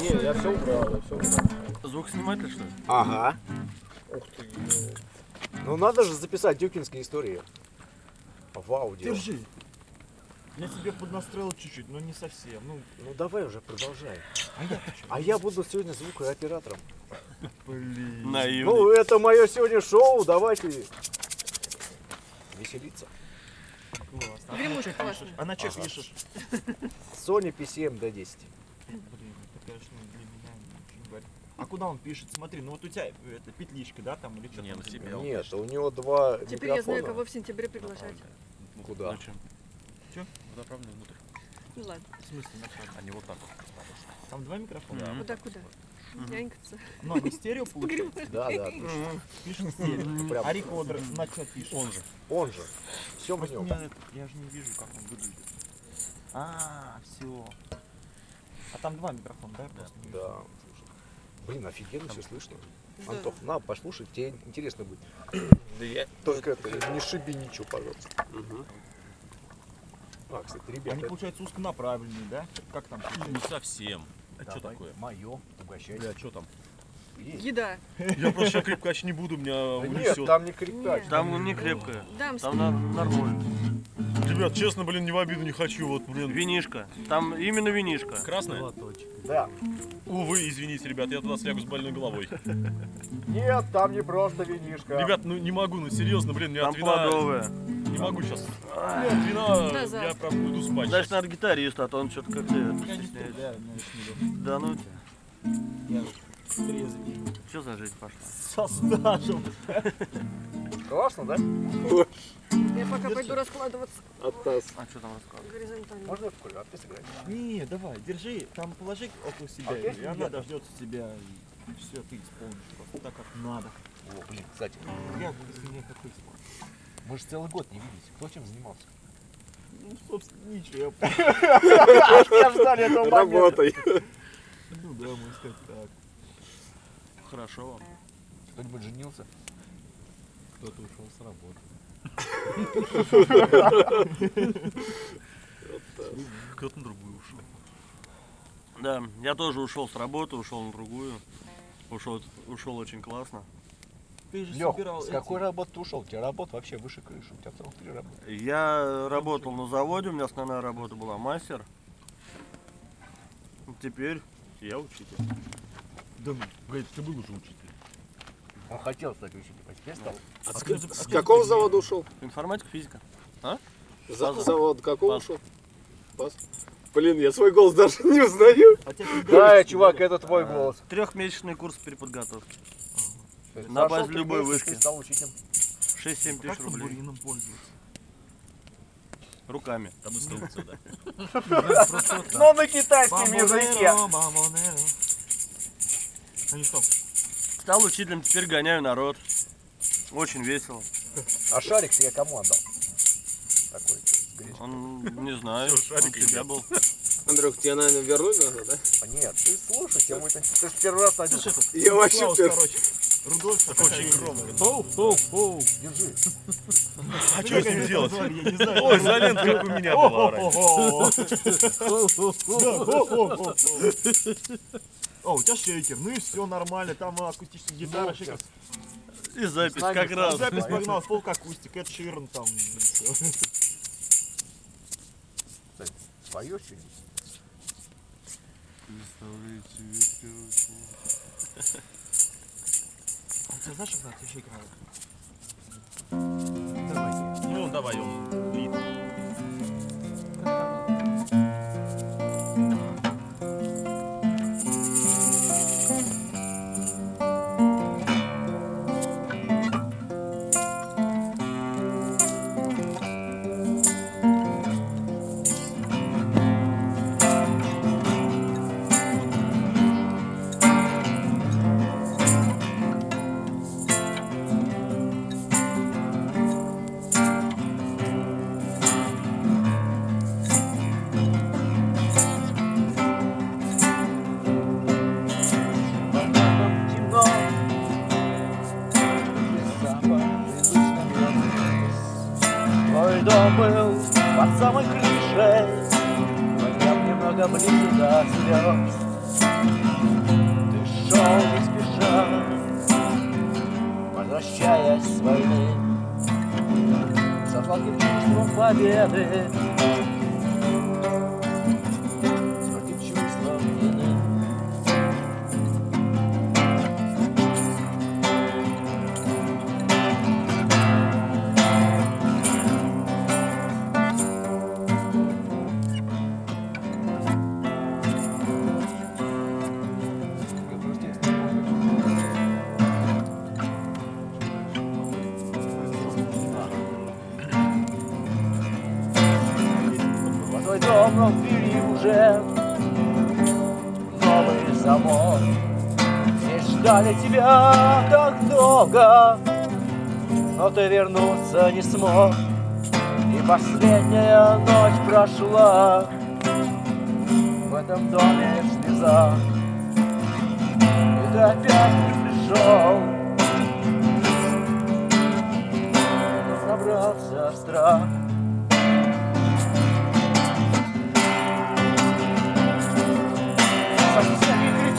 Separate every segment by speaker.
Speaker 1: Не, я все убрал, я все убрал.
Speaker 2: Звук снимать-то что ли?
Speaker 3: Ага.
Speaker 1: Ух ты.
Speaker 3: Ну надо же записать дюкинские истории. В аудио.
Speaker 4: Держи. Я тебе поднастроил чуть-чуть, но не совсем. Ну,
Speaker 3: Ну давай уже продолжай.
Speaker 4: а я.
Speaker 3: А я буду сегодня звукооператором.
Speaker 4: Блин.
Speaker 2: Наивный.
Speaker 3: Ну это мое сегодня шоу, давайте веселиться.
Speaker 4: А
Speaker 5: Гремушка классная.
Speaker 4: пишешь? А на что
Speaker 3: Ага.
Speaker 4: пишешь?
Speaker 3: Sony PCM D10.
Speaker 4: Блин, это, конечно, для меня очень говорит. А куда он пишет? Смотри, ну вот у тебя это петличка, да, там или что
Speaker 2: Не,
Speaker 4: там?
Speaker 2: на
Speaker 4: у тебя?
Speaker 2: себя.
Speaker 3: Нет, у него два
Speaker 5: Теперь я знаю, кого в сентябре приглашать.
Speaker 3: Куда?
Speaker 2: Зачем?
Speaker 4: Чё?
Speaker 2: Направлено внутрь.
Speaker 5: Ну ладно.
Speaker 4: В смысле, на самом деле?
Speaker 2: А не вот так вот.
Speaker 4: Там два микрофона?
Speaker 2: Да.
Speaker 5: Куда, куда? Нянькаться.
Speaker 4: Ну, они стерео получается?
Speaker 3: Да, да, точно.
Speaker 4: Пишет стерео.
Speaker 3: Прям
Speaker 4: А рекордер на что пишет?
Speaker 2: Он же.
Speaker 3: он же. Все в нем.
Speaker 4: я же не вижу, как он выглядит. А, все. А там два микрофона, да?
Speaker 3: Да. Блин, офигенно все слышно. Антох, на, послушай, тебе интересно будет.
Speaker 1: Да я...
Speaker 3: Только это, не шиби ничего, пожалуйста. А, кстати,
Speaker 4: Они,
Speaker 3: ребята,
Speaker 4: получается, узконаправленные, да? Как там?
Speaker 2: Не совсем. А что такое?
Speaker 3: Мое, угощайся.
Speaker 2: Бля, что там?
Speaker 3: Есть.
Speaker 5: Еда.
Speaker 2: Я просто крепкач не буду, меня унесет.
Speaker 3: нет, там не крепкач.
Speaker 2: Там не крепкая. Там нормально. Ребят, честно, блин, не в обиду не хочу, вот, блин. Винишка. Там именно винишка. Красная?
Speaker 3: Да.
Speaker 2: Увы, извините, ребят, я туда слягу с больной головой.
Speaker 3: Нет, там не просто винишка.
Speaker 2: Ребят, ну не могу, ну серьезно, блин,
Speaker 6: Там
Speaker 2: от вина...
Speaker 6: плодовая.
Speaker 2: Не могу сейчас. От вина я прям уйду спать.
Speaker 6: Значит, надо гитарист, а то он что-то как-то
Speaker 4: не
Speaker 6: стесняется. Да ну тебя.
Speaker 4: Я трезвый.
Speaker 6: Что за жизнь пошла?
Speaker 4: Со стажем.
Speaker 3: Классно, да?
Speaker 5: Я пока пойду раскладываться
Speaker 3: Оттас.
Speaker 6: А что там рассказывать?
Speaker 5: горизонтально.
Speaker 3: Можно в кулятке сыграть?
Speaker 4: Не, давай, держи, там положи около себя,
Speaker 3: А
Speaker 4: и
Speaker 3: если
Speaker 4: она
Speaker 3: я-
Speaker 4: дождется тебя, и все, ты исполнишь просто так, как надо.
Speaker 3: О, блин, кстати,
Speaker 4: Я без меня какой
Speaker 3: мы же целый год не виделись. Кто чем занимался?
Speaker 4: Ну, собственно, ничего,
Speaker 3: Я ждали этого Работай.
Speaker 4: Ну да, можно сказать так.
Speaker 6: Хорошо вам.
Speaker 3: Кто-нибудь женился?
Speaker 1: Кто-то ушел с работы.
Speaker 2: Кто-то на другую ушел.
Speaker 6: Да, я тоже ушел с работы, ушел на другую. Ушел, ушел очень классно.
Speaker 4: Ты же
Speaker 3: Лех,
Speaker 4: собирал
Speaker 3: с какой работы ты ушел? У тебя работа вообще выше крыши. У тебя целых три работы.
Speaker 6: Я работал на заводе, у меня основная работа была мастер. Теперь я учитель.
Speaker 4: Да, блядь, ты был уже учитель.
Speaker 3: Он хотел стать учителем, а теперь стал.
Speaker 1: А с,
Speaker 4: ты-
Speaker 1: с
Speaker 4: а
Speaker 1: какого завода ушел?
Speaker 6: Информатика, физика.
Speaker 1: За,
Speaker 6: Паз.
Speaker 1: завод какого
Speaker 6: Паз.
Speaker 1: ушел? Паз. Блин, я свой голос даже не узнаю.
Speaker 4: А
Speaker 3: Да, чувак, это твой голос.
Speaker 6: Трехмесячный курс переподготовки.
Speaker 3: То есть
Speaker 6: На
Speaker 3: прошел
Speaker 6: базе
Speaker 3: три
Speaker 6: любой
Speaker 3: месяца,
Speaker 6: вышки.
Speaker 3: Ты стал учителем.
Speaker 6: 6-7
Speaker 4: А
Speaker 6: тысяч
Speaker 4: Как
Speaker 6: рублей.
Speaker 4: пользоваться?
Speaker 6: Руками.
Speaker 2: Там инструкция, да.
Speaker 3: Но на китайском языке.
Speaker 4: Бамбонеро, что?
Speaker 6: Стал учителем, теперь гоняю народ. Очень весело.
Speaker 3: А шарик я кому отдал? Такой.
Speaker 6: Он, не знаю, он тебя был.
Speaker 1: Андрюх, тебе, наверное, вернуть надо, да?
Speaker 3: А Нет, ты слушай, тебе будет... Ты же первый раз один.
Speaker 1: Я вообще
Speaker 4: короче. Рудольф
Speaker 2: Очень громко.
Speaker 4: Оу, оу, оу.
Speaker 3: Держи.
Speaker 2: А что с ним делать?
Speaker 4: Я не знаю.
Speaker 2: Ой, изолента, как у меня была.
Speaker 4: О, у тебя шейкер, ну и все нормально, там акустическая гитара,
Speaker 3: Ну,
Speaker 4: шейкер.
Speaker 6: И запись
Speaker 3: нами
Speaker 6: как раз.
Speaker 4: Запись погнал, фолк акустик, Эд Ширен там. и всё.
Speaker 3: Споешь что-нибудь?
Speaker 4: А у тебя знаешь, как ты шейкер надо?
Speaker 3: Давай.
Speaker 2: Ну, давай, он лид.
Speaker 3: Но ввели уже новый замок. Здесь ждали тебя так долго, но ты вернуться не смог. И последняя ночь прошла в этом доме в слезах. И ты опять не пришел. Забрался страх.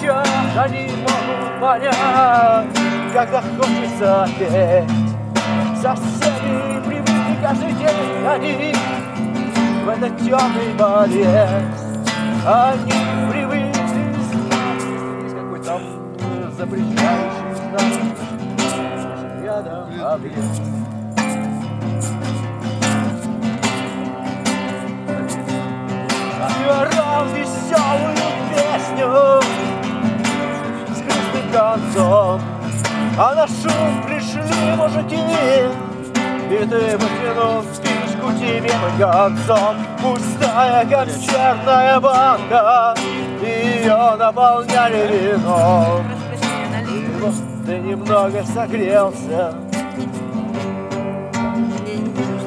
Speaker 3: Кричат, они могут понять, когда хочется петь. Соседи привыкли каждый день, они в этот темный балет. Они привыкли знать, если есть какой-то м, запрещающий знак, рядом объект. Веселую песню концом А на шум пришли мужики. И ты выкинул спичку тебе под концом Пустая, как черная банка. Ее наполняли вином ты немного согрелся.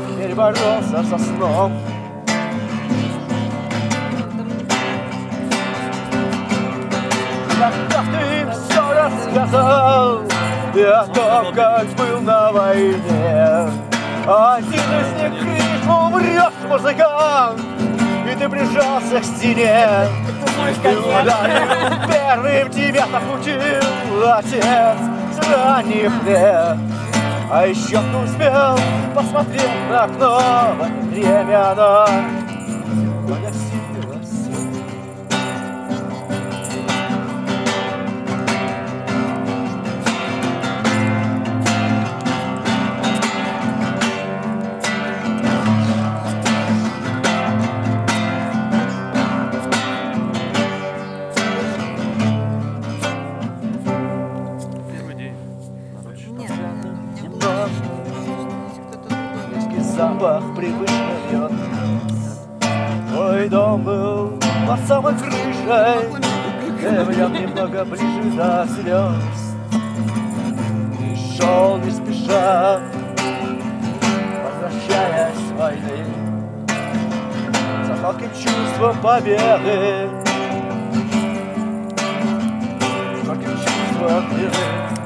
Speaker 3: Теперь боролся со сном рассказал И о том, как был на войне Один из них крикнул, врешь, музыкант И ты прижался к стене. И ударил первым тебя так учил Отец с ранних лет. А еще ты успел посмотреть на окно время оно привычно Твой дом был под самой крышей нем немного ближе до слез. И шел не спеша Возвращаясь с войны. За сладким чувством победы С горьким чувством вины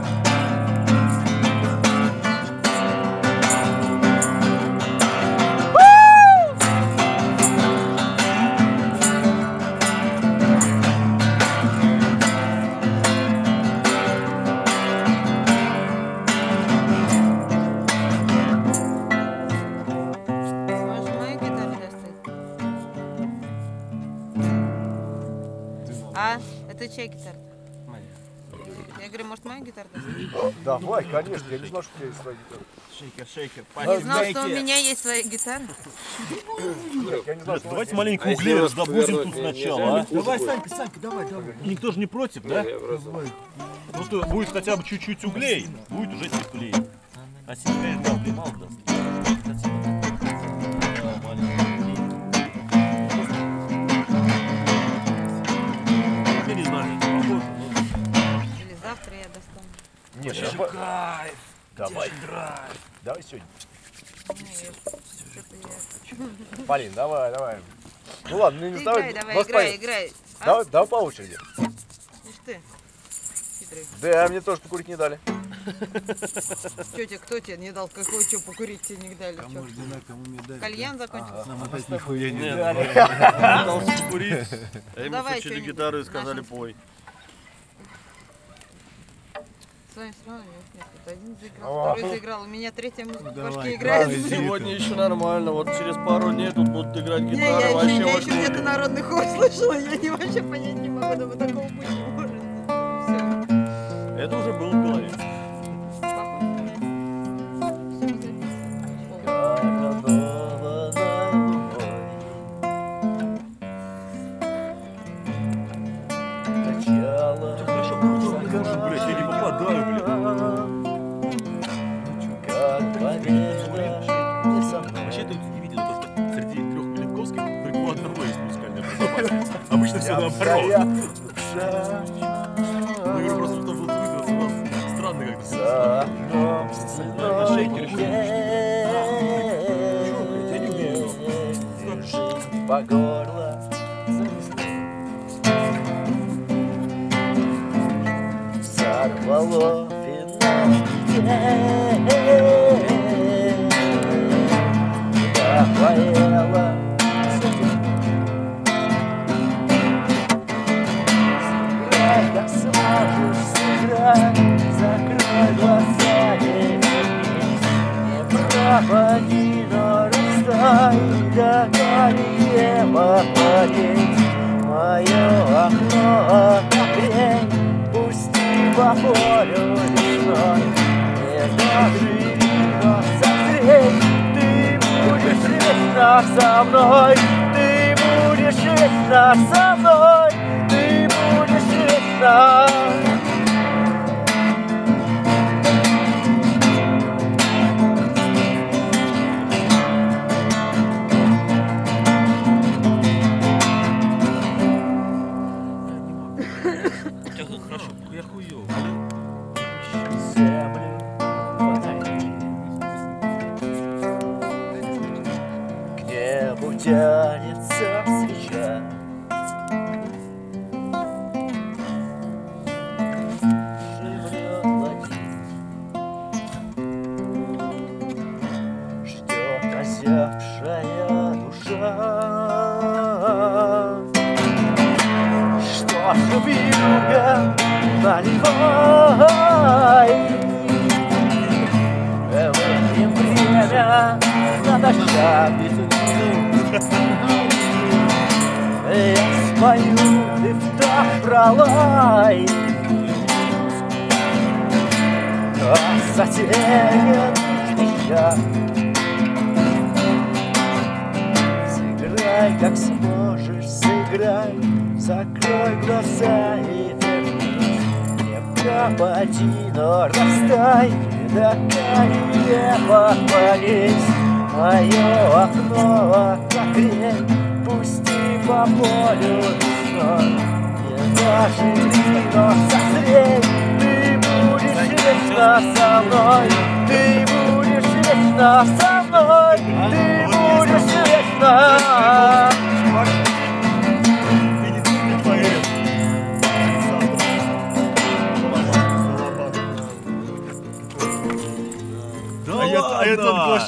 Speaker 7: конечно, я не знал, что у тебя есть своя гитара.
Speaker 4: Шейкер, шейкер.
Speaker 8: Не знал, что у меня есть своя гитара?
Speaker 7: Я не знал, что
Speaker 4: Давайте
Speaker 7: у
Speaker 4: маленько
Speaker 1: А если
Speaker 4: углей
Speaker 1: повернуть
Speaker 4: тут сначала, а?
Speaker 1: Давай,
Speaker 3: Санька, Санька, давай, давай.
Speaker 4: Никто же не против, да?
Speaker 1: Я просто-
Speaker 4: будет хотя бы чуть-чуть углей, будет уже теплее. А себе дал ты мало даст. Я
Speaker 7: Нет, давай. Давай. Давай сегодня.
Speaker 8: Не, я- что-то я-
Speaker 7: Полин, давай, давай. Ну ладно, ну не
Speaker 8: Ты
Speaker 7: давай.
Speaker 8: играй, давай, играй, играй. А?
Speaker 7: Давай, давай по очереди.
Speaker 8: Ишь ты. Хитрый.
Speaker 7: Да, мне тоже покурить не дали.
Speaker 8: Тетя, кто тебе не дал? Какой что покурить тебе не дали? Чё? Кальян закончился?
Speaker 6: Нет, пытался курить. А ему
Speaker 8: Давай
Speaker 6: включили гитару и сказали пой.
Speaker 8: С вами все равно нет, нет. Вот Один заиграл, второй заиграл. У меня третья музыка в башке играет.
Speaker 6: Сегодня еще нормально, вот через пару дней тут будут играть
Speaker 8: Не,
Speaker 6: гитары,
Speaker 8: я еще,
Speaker 6: вообще
Speaker 8: я
Speaker 6: в
Speaker 8: еще где-то народный хор слышала, я не вообще понять не могу, думаю, такого быть не может. Все,
Speaker 6: Это уже было
Speaker 4: все наоборот. Ну, я говорю, просто чтобы выиграться, у нас странно как-то. На шейкере Чё, блядь, я не умею.
Speaker 3: По горло. Сорвало день Поела Закрой глаза и Не пропади, но растай До небо поднять Мое окно отогрей Пусти по полю весной Не доживи, но согрей Ты будешь вечно со мной Ты будешь вечно со мной. Ты будешь вечно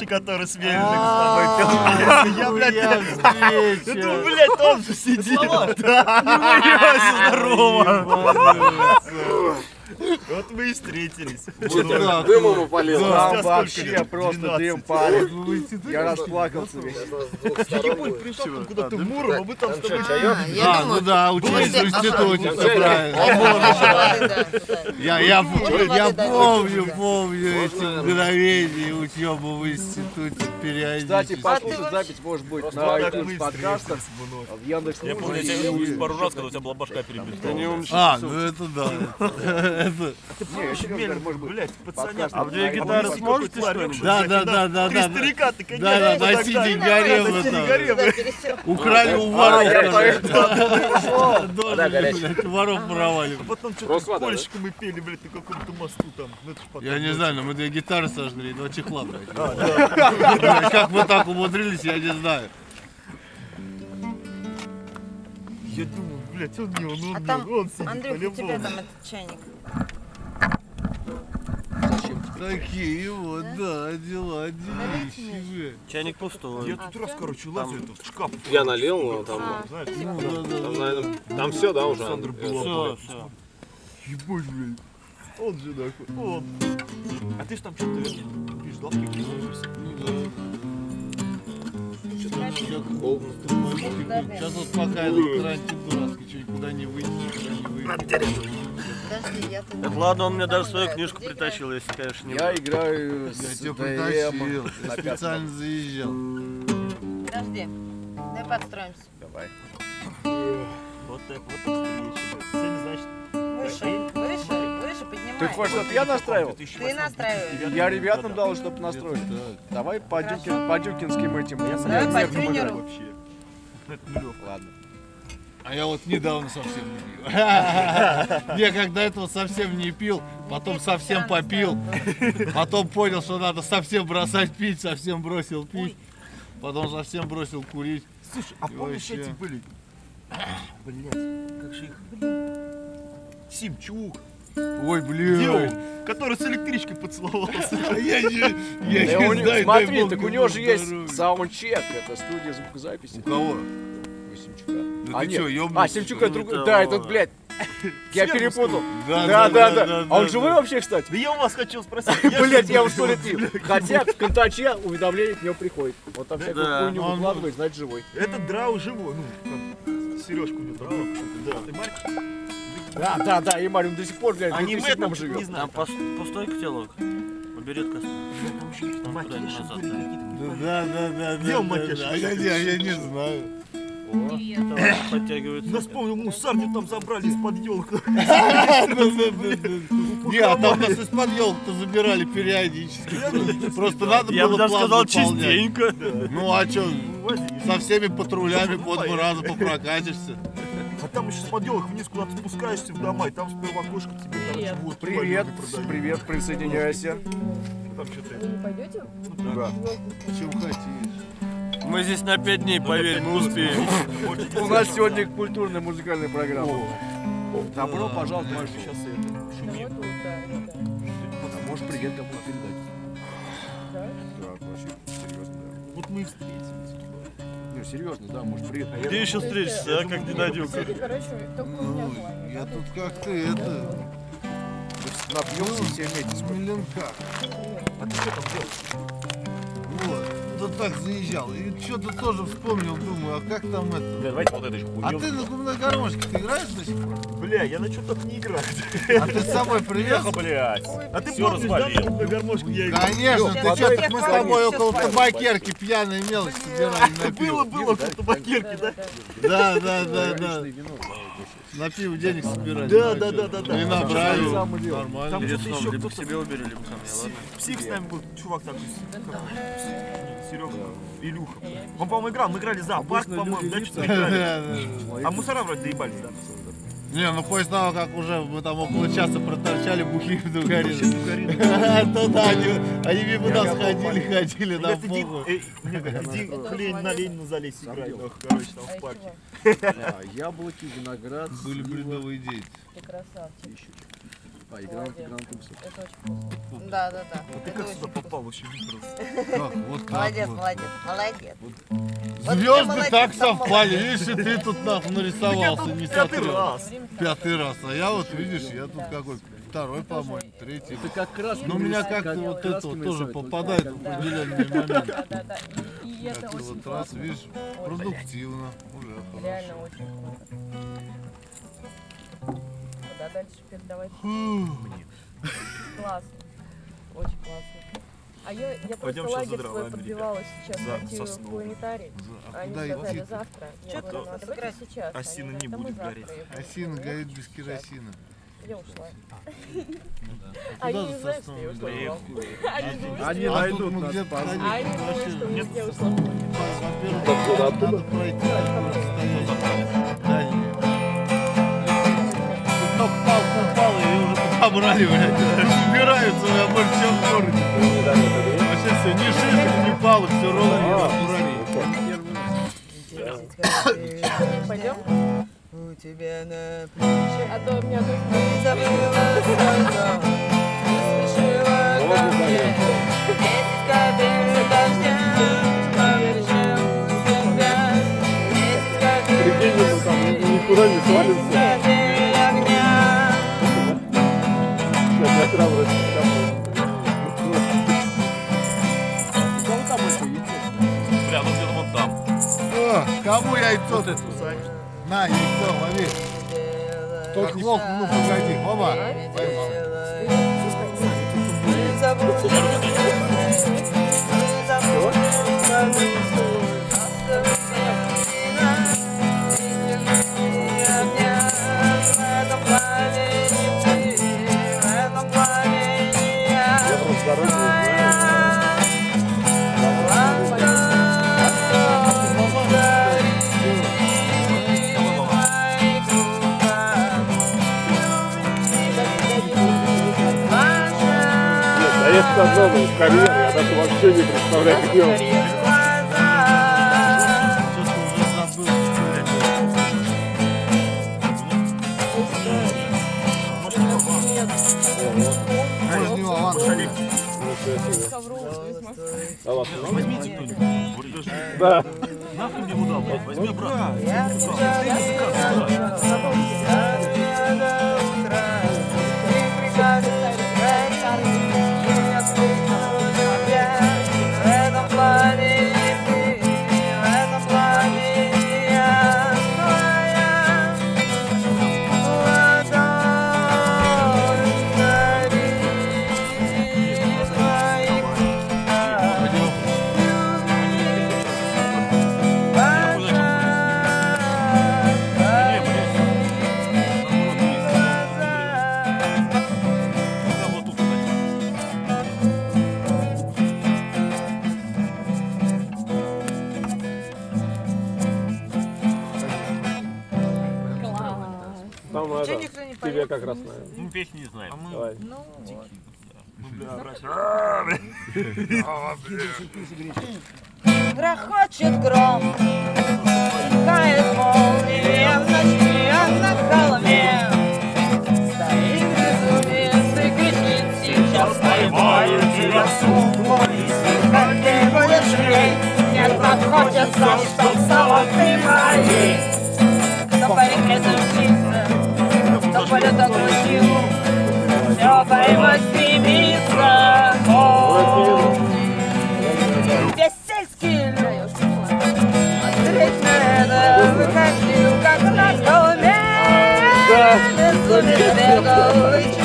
Speaker 4: Гоша, который с Мельником с тобой пел. Я, блядь, это, блядь, он же сидит. Да, здорово. Вот мы и встретились.
Speaker 1: Дымом упалил.
Speaker 4: Там
Speaker 7: вообще просто дым палит. Я расплакался весь.
Speaker 4: Я не понял, приезжал там куда-то в Муром, а мы там с тобой...
Speaker 8: А,
Speaker 9: А,
Speaker 8: думаю,
Speaker 9: ну да, учились в институте, все правильно.
Speaker 8: да, да.
Speaker 9: Я, помню, помню эти мгновения учебы в институте
Speaker 7: Кстати,
Speaker 9: периодически.
Speaker 7: послушать
Speaker 8: вообще-
Speaker 7: запись может быть на iTunes подкастах, в Яндекс
Speaker 4: Я помню, я тебя пару раз, когда у тебя была башка перебита.
Speaker 9: А, ну это да. это-
Speaker 4: Мельник, блядь,
Speaker 7: подкаст.
Speaker 6: А в две гитары сможете что-нибудь?
Speaker 9: Да, да, да, да,
Speaker 4: Три
Speaker 9: да.
Speaker 4: старика, ты,
Speaker 9: Да, да,
Speaker 4: конечно,
Speaker 9: носите гаремы.
Speaker 8: Да.
Speaker 9: Украли у
Speaker 7: А,
Speaker 9: воров, Дожили, воров воровали.
Speaker 4: А потом что-то
Speaker 1: да?
Speaker 4: кольщиком мы пели, блядь, на каком-то мосту там. Ну,
Speaker 9: Я не знаю, но мы две гитары сожгли, два чехла, блядь. Как мы так умудрились, я не знаю.
Speaker 4: Я думаю, блядь, он не он, он,
Speaker 8: А там,
Speaker 4: он, он сидит
Speaker 8: Андрюх, у тебя
Speaker 4: по-любому.
Speaker 8: там
Speaker 9: Такие вот, да, дела, делищие.
Speaker 6: Чайник пустой.
Speaker 4: Я тут раз, короче, лазю этот в шкаф.
Speaker 1: Я налил, но там,
Speaker 4: Знаешь,
Speaker 9: Ну, да, да,
Speaker 1: там,
Speaker 9: да.
Speaker 1: наверное, там все, да, уже?
Speaker 4: Александр Белов.
Speaker 6: Все, все.
Speaker 4: Ебать, блядь. Он же нахуй. Он. А ты ж там что-то видишь, лавки приземлился.
Speaker 1: холодно.
Speaker 9: Сейчас вот пока этот карантин дурацкий, что никуда не выйти, никуда не выйти.
Speaker 8: Подожди, я тут...
Speaker 6: Так ладно, он мне даже свою книжку притащил, если, конечно, не
Speaker 7: Я играю
Speaker 9: Я
Speaker 7: с
Speaker 9: тебя притащил, я специально заезжал.
Speaker 8: Подожди. Давай подстроимся.
Speaker 7: Давай.
Speaker 4: Вот так, вот. Сегодня, значит,
Speaker 8: Выше, выше, выше, поднимай.
Speaker 7: Ты хочешь, чтобы я настраивал?
Speaker 8: Ты настраиваешь.
Speaker 7: Я ребятам дал, чтобы настроить. Давай по, дюкин, по дюкинским этим.
Speaker 8: Давай по тренеру.
Speaker 4: вообще.
Speaker 7: Ладно.
Speaker 9: А я вот недавно совсем не пил. Я до этого совсем не пил, потом совсем попил, потом понял, что надо совсем бросать пить, совсем бросил пить, потом совсем бросил курить.
Speaker 4: Слушай, а
Speaker 9: И
Speaker 4: помнишь
Speaker 9: вообще.
Speaker 4: эти были? Блять, как же их? Симчук.
Speaker 9: Ой,
Speaker 4: Где
Speaker 9: блин.
Speaker 4: он? Который с электричкой поцеловался.
Speaker 9: А Я не, я
Speaker 7: Да
Speaker 9: не
Speaker 7: у него-
Speaker 9: знаю, дай
Speaker 7: смотри,
Speaker 9: бог
Speaker 7: так у
Speaker 9: ему
Speaker 7: него же есть
Speaker 9: здоровья.
Speaker 7: саундчек, это студия звукозаписи.
Speaker 9: У кого?
Speaker 7: У Семчука.
Speaker 9: Да
Speaker 7: а,
Speaker 9: ты
Speaker 7: нет.
Speaker 9: чё, ёбнулся,
Speaker 7: а,
Speaker 6: что
Speaker 7: другой.
Speaker 6: Ну,
Speaker 7: Да, этот, блядь. Я перепутал.
Speaker 9: Да,
Speaker 7: Да, да, да. А он живой вообще, кстати?
Speaker 4: Да я у вас хотел спросить.
Speaker 7: Блять, я уж сто лет пил. Хотя в Контаче уведомление к нему приходит. Вот там всякую хуйню выкладывает, значит живой.
Speaker 4: Этот драу живой, ну, сережку у него там, да. Ты Марк?
Speaker 7: Да, да, да, и Марин до сих пор, блядь, в
Speaker 4: Аниме
Speaker 7: 2007
Speaker 4: там,
Speaker 7: живет.
Speaker 4: не знаю.
Speaker 6: Там пустой котелок. Там куда-нибудь назад.
Speaker 9: Да, да, да,
Speaker 4: Где
Speaker 9: да,
Speaker 4: он
Speaker 9: да,
Speaker 4: макияж?
Speaker 9: да. А я, я, я не знаю.
Speaker 6: Товарищ подтягивается.
Speaker 4: Я вспомнил, мусарню там забрали из-под елка.
Speaker 9: Не, а там нас из-под елок-то забирали периодически. Просто надо
Speaker 6: Я бы
Speaker 9: было
Speaker 6: даже
Speaker 9: план
Speaker 6: сказал частенько.
Speaker 9: Ну а чё, со всеми патрулями по два раза попрокатишься.
Speaker 4: А там еще с-под елок вниз куда-то спускаешься в дома, и там сперва кошка тебе там
Speaker 7: Привет,
Speaker 4: продают.
Speaker 7: привет, присоединяйся.
Speaker 4: Там что-то
Speaker 10: Вы не пойдете?
Speaker 7: Да.
Speaker 9: Чем хотишь.
Speaker 6: Мы здесь на пять дней, поверь, мы успеем.
Speaker 7: У нас сегодня культурная музыкальная программа. Добро пожаловать в. А Можешь привет кому-то передать.
Speaker 10: Да?
Speaker 7: Да, вообще, серьезно, да.
Speaker 4: Вот мы и встретились.
Speaker 7: Не, серьезно, да, может привет.
Speaker 6: Где еще встретишься, а, как
Speaker 10: меня
Speaker 9: Ну, я тут как ты, это,
Speaker 7: Напьемся все вместе скоро.
Speaker 9: Меленках.
Speaker 4: А ты что там делаешь?
Speaker 9: Так заезжал. И что-то тоже вспомнил, думаю, а как там это?
Speaker 3: Давайте вот это еще
Speaker 9: А ты на губной гармошке ты играешь до сих пор?
Speaker 4: Бля, я на что-то не играю.
Speaker 9: А ты с собой привез?
Speaker 3: Блять.
Speaker 4: А ты
Speaker 3: Всё
Speaker 4: помнишь, да,
Speaker 3: развалил.
Speaker 4: на гармошке я играл?
Speaker 9: Конечно, ты что, так мы с тобой
Speaker 7: всё
Speaker 9: около
Speaker 7: спали.
Speaker 9: табакерки пьяные мелочь собирали на
Speaker 4: Было,
Speaker 9: пиво.
Speaker 4: было, около табакерки, да?
Speaker 9: Да, да, да, да. На пиво денег собирали.
Speaker 4: Да, да, да, да, да.
Speaker 9: И набрали. Нормально.
Speaker 4: Там
Speaker 6: Перед
Speaker 4: что-то
Speaker 6: сном
Speaker 4: еще
Speaker 6: либо к
Speaker 4: кто-то-
Speaker 6: себе убери, либо ко мне,
Speaker 4: Псих,
Speaker 6: ладно?
Speaker 4: псих с нами был, чувак такой, как Серега, Илюха. Он, по-моему, играл, мы играли за парк, по-моему, да, что-то играли. А мусора вроде доебались, да?
Speaker 9: Не, ну после того, как уже мы там около часа проторчали бухие в Дугарине. То да, они, они мимо нас ходили, ходили,
Speaker 4: иди, э, мне говорят, иди хрень на Ленина залезь играть, короче, там в парке.
Speaker 7: А, Яблоки, виноград,
Speaker 9: Были бредовые дети.
Speaker 10: ты красавчик.
Speaker 7: А, и гранат имсов.
Speaker 10: Это очень вкусно.
Speaker 8: Да, да, да.
Speaker 4: Ты
Speaker 8: Это
Speaker 4: как сюда попал вообще выбрался?
Speaker 9: Как? Вот так
Speaker 8: Молодец,
Speaker 9: вот.
Speaker 8: молодец, молодец. Вот ты
Speaker 9: Звезды
Speaker 8: молодец,
Speaker 9: так совпали. Видишь, и ты тут нахуй нарисовался, не
Speaker 4: Пятый раз.
Speaker 9: Пятый раз. А я вот, видишь, я тут какой второй, по-моему, третий.
Speaker 7: Это как раз...
Speaker 9: Но у меня как-то вот это вот тоже попадает в определенные моменты.
Speaker 10: Да, да, да. И, и это
Speaker 9: Как-то
Speaker 10: очень
Speaker 9: вот раз,
Speaker 10: классно.
Speaker 9: видишь, продуктивно. Уже
Speaker 10: Реально
Speaker 9: хорошо.
Speaker 10: очень круто. Куда дальше передавать? Классно. Очень классно. А я, я
Speaker 4: Пойдем
Speaker 10: просто
Speaker 4: за
Speaker 10: лагерь свой подбивала сейчас
Speaker 4: За сосну.
Speaker 10: в планетарий.
Speaker 9: А
Speaker 10: Они
Speaker 9: куда
Speaker 10: сказали
Speaker 9: идти?
Speaker 10: завтра. Я
Speaker 8: Чё
Speaker 10: говорю,
Speaker 8: ты?
Speaker 10: ну а сейчас.
Speaker 4: Осина
Speaker 10: Они
Speaker 4: не
Speaker 10: говорят, «Да
Speaker 4: будет
Speaker 10: завтра».
Speaker 4: гореть.
Speaker 9: Осина
Speaker 10: «Ну,
Speaker 9: горит без
Speaker 10: сейчас».
Speaker 9: керосина.
Speaker 10: Я ушла.
Speaker 9: А
Speaker 10: Они
Speaker 9: куда
Speaker 10: не
Speaker 9: за
Speaker 10: знают, что я ушла. Они
Speaker 9: А
Speaker 7: найдут нас
Speaker 10: А они думают, что я ушла.
Speaker 9: Во-первых, надо пройти уже подобрали, блядь. Убираются, я больше чем в городе. Вообще все, ни шишек, ни палок, все ровно и аккуратнее.
Speaker 10: Пойдем?
Speaker 8: У тебя на плече
Speaker 10: А то у меня тут
Speaker 8: забыла спешила дождя
Speaker 1: Прикинь, ну там никуда не свалится. Сейчас я храбрость.
Speaker 4: Бля, ну где-то вон там.
Speaker 9: О, кому яйцо ты? На, яйцо, лови. Только лоб, ну погоди, оба. Поймал.
Speaker 1: А если одно, ну, карьера, я даже вообще не представляю. А ладно.
Speaker 4: Возьмите кто-нибудь.
Speaker 1: Да.
Speaker 4: Нахуй ему дал. Возьми обратно.
Speaker 8: Грохочет гром, сверкает молния в ночи, а на холме стоит безумец и кричит сейчас поймаю тебя сумой, как ты будешь мне, нет, подхочется, чтоб снова ты моей. Кто по реке замчится, кто полеток крутил, все поймать. О, Сельский люд Смотреть на это выходил, как на холме Безумец бегал и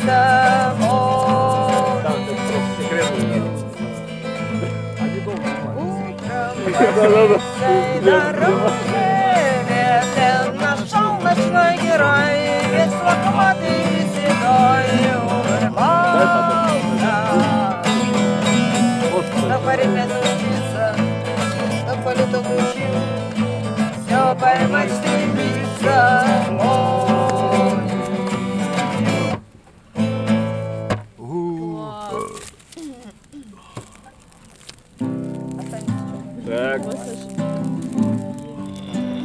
Speaker 8: чудил Он видно совесть головою Сам себе он враг Надо же выдумать, какой его дурак Кто по реке учиться, кто по льду крутил Все поймать стремится он Утром этой дороге Ветер нашел ночной герой Весь лохматый и седой Урвался На паре учиться На полету учил Все поймать стремится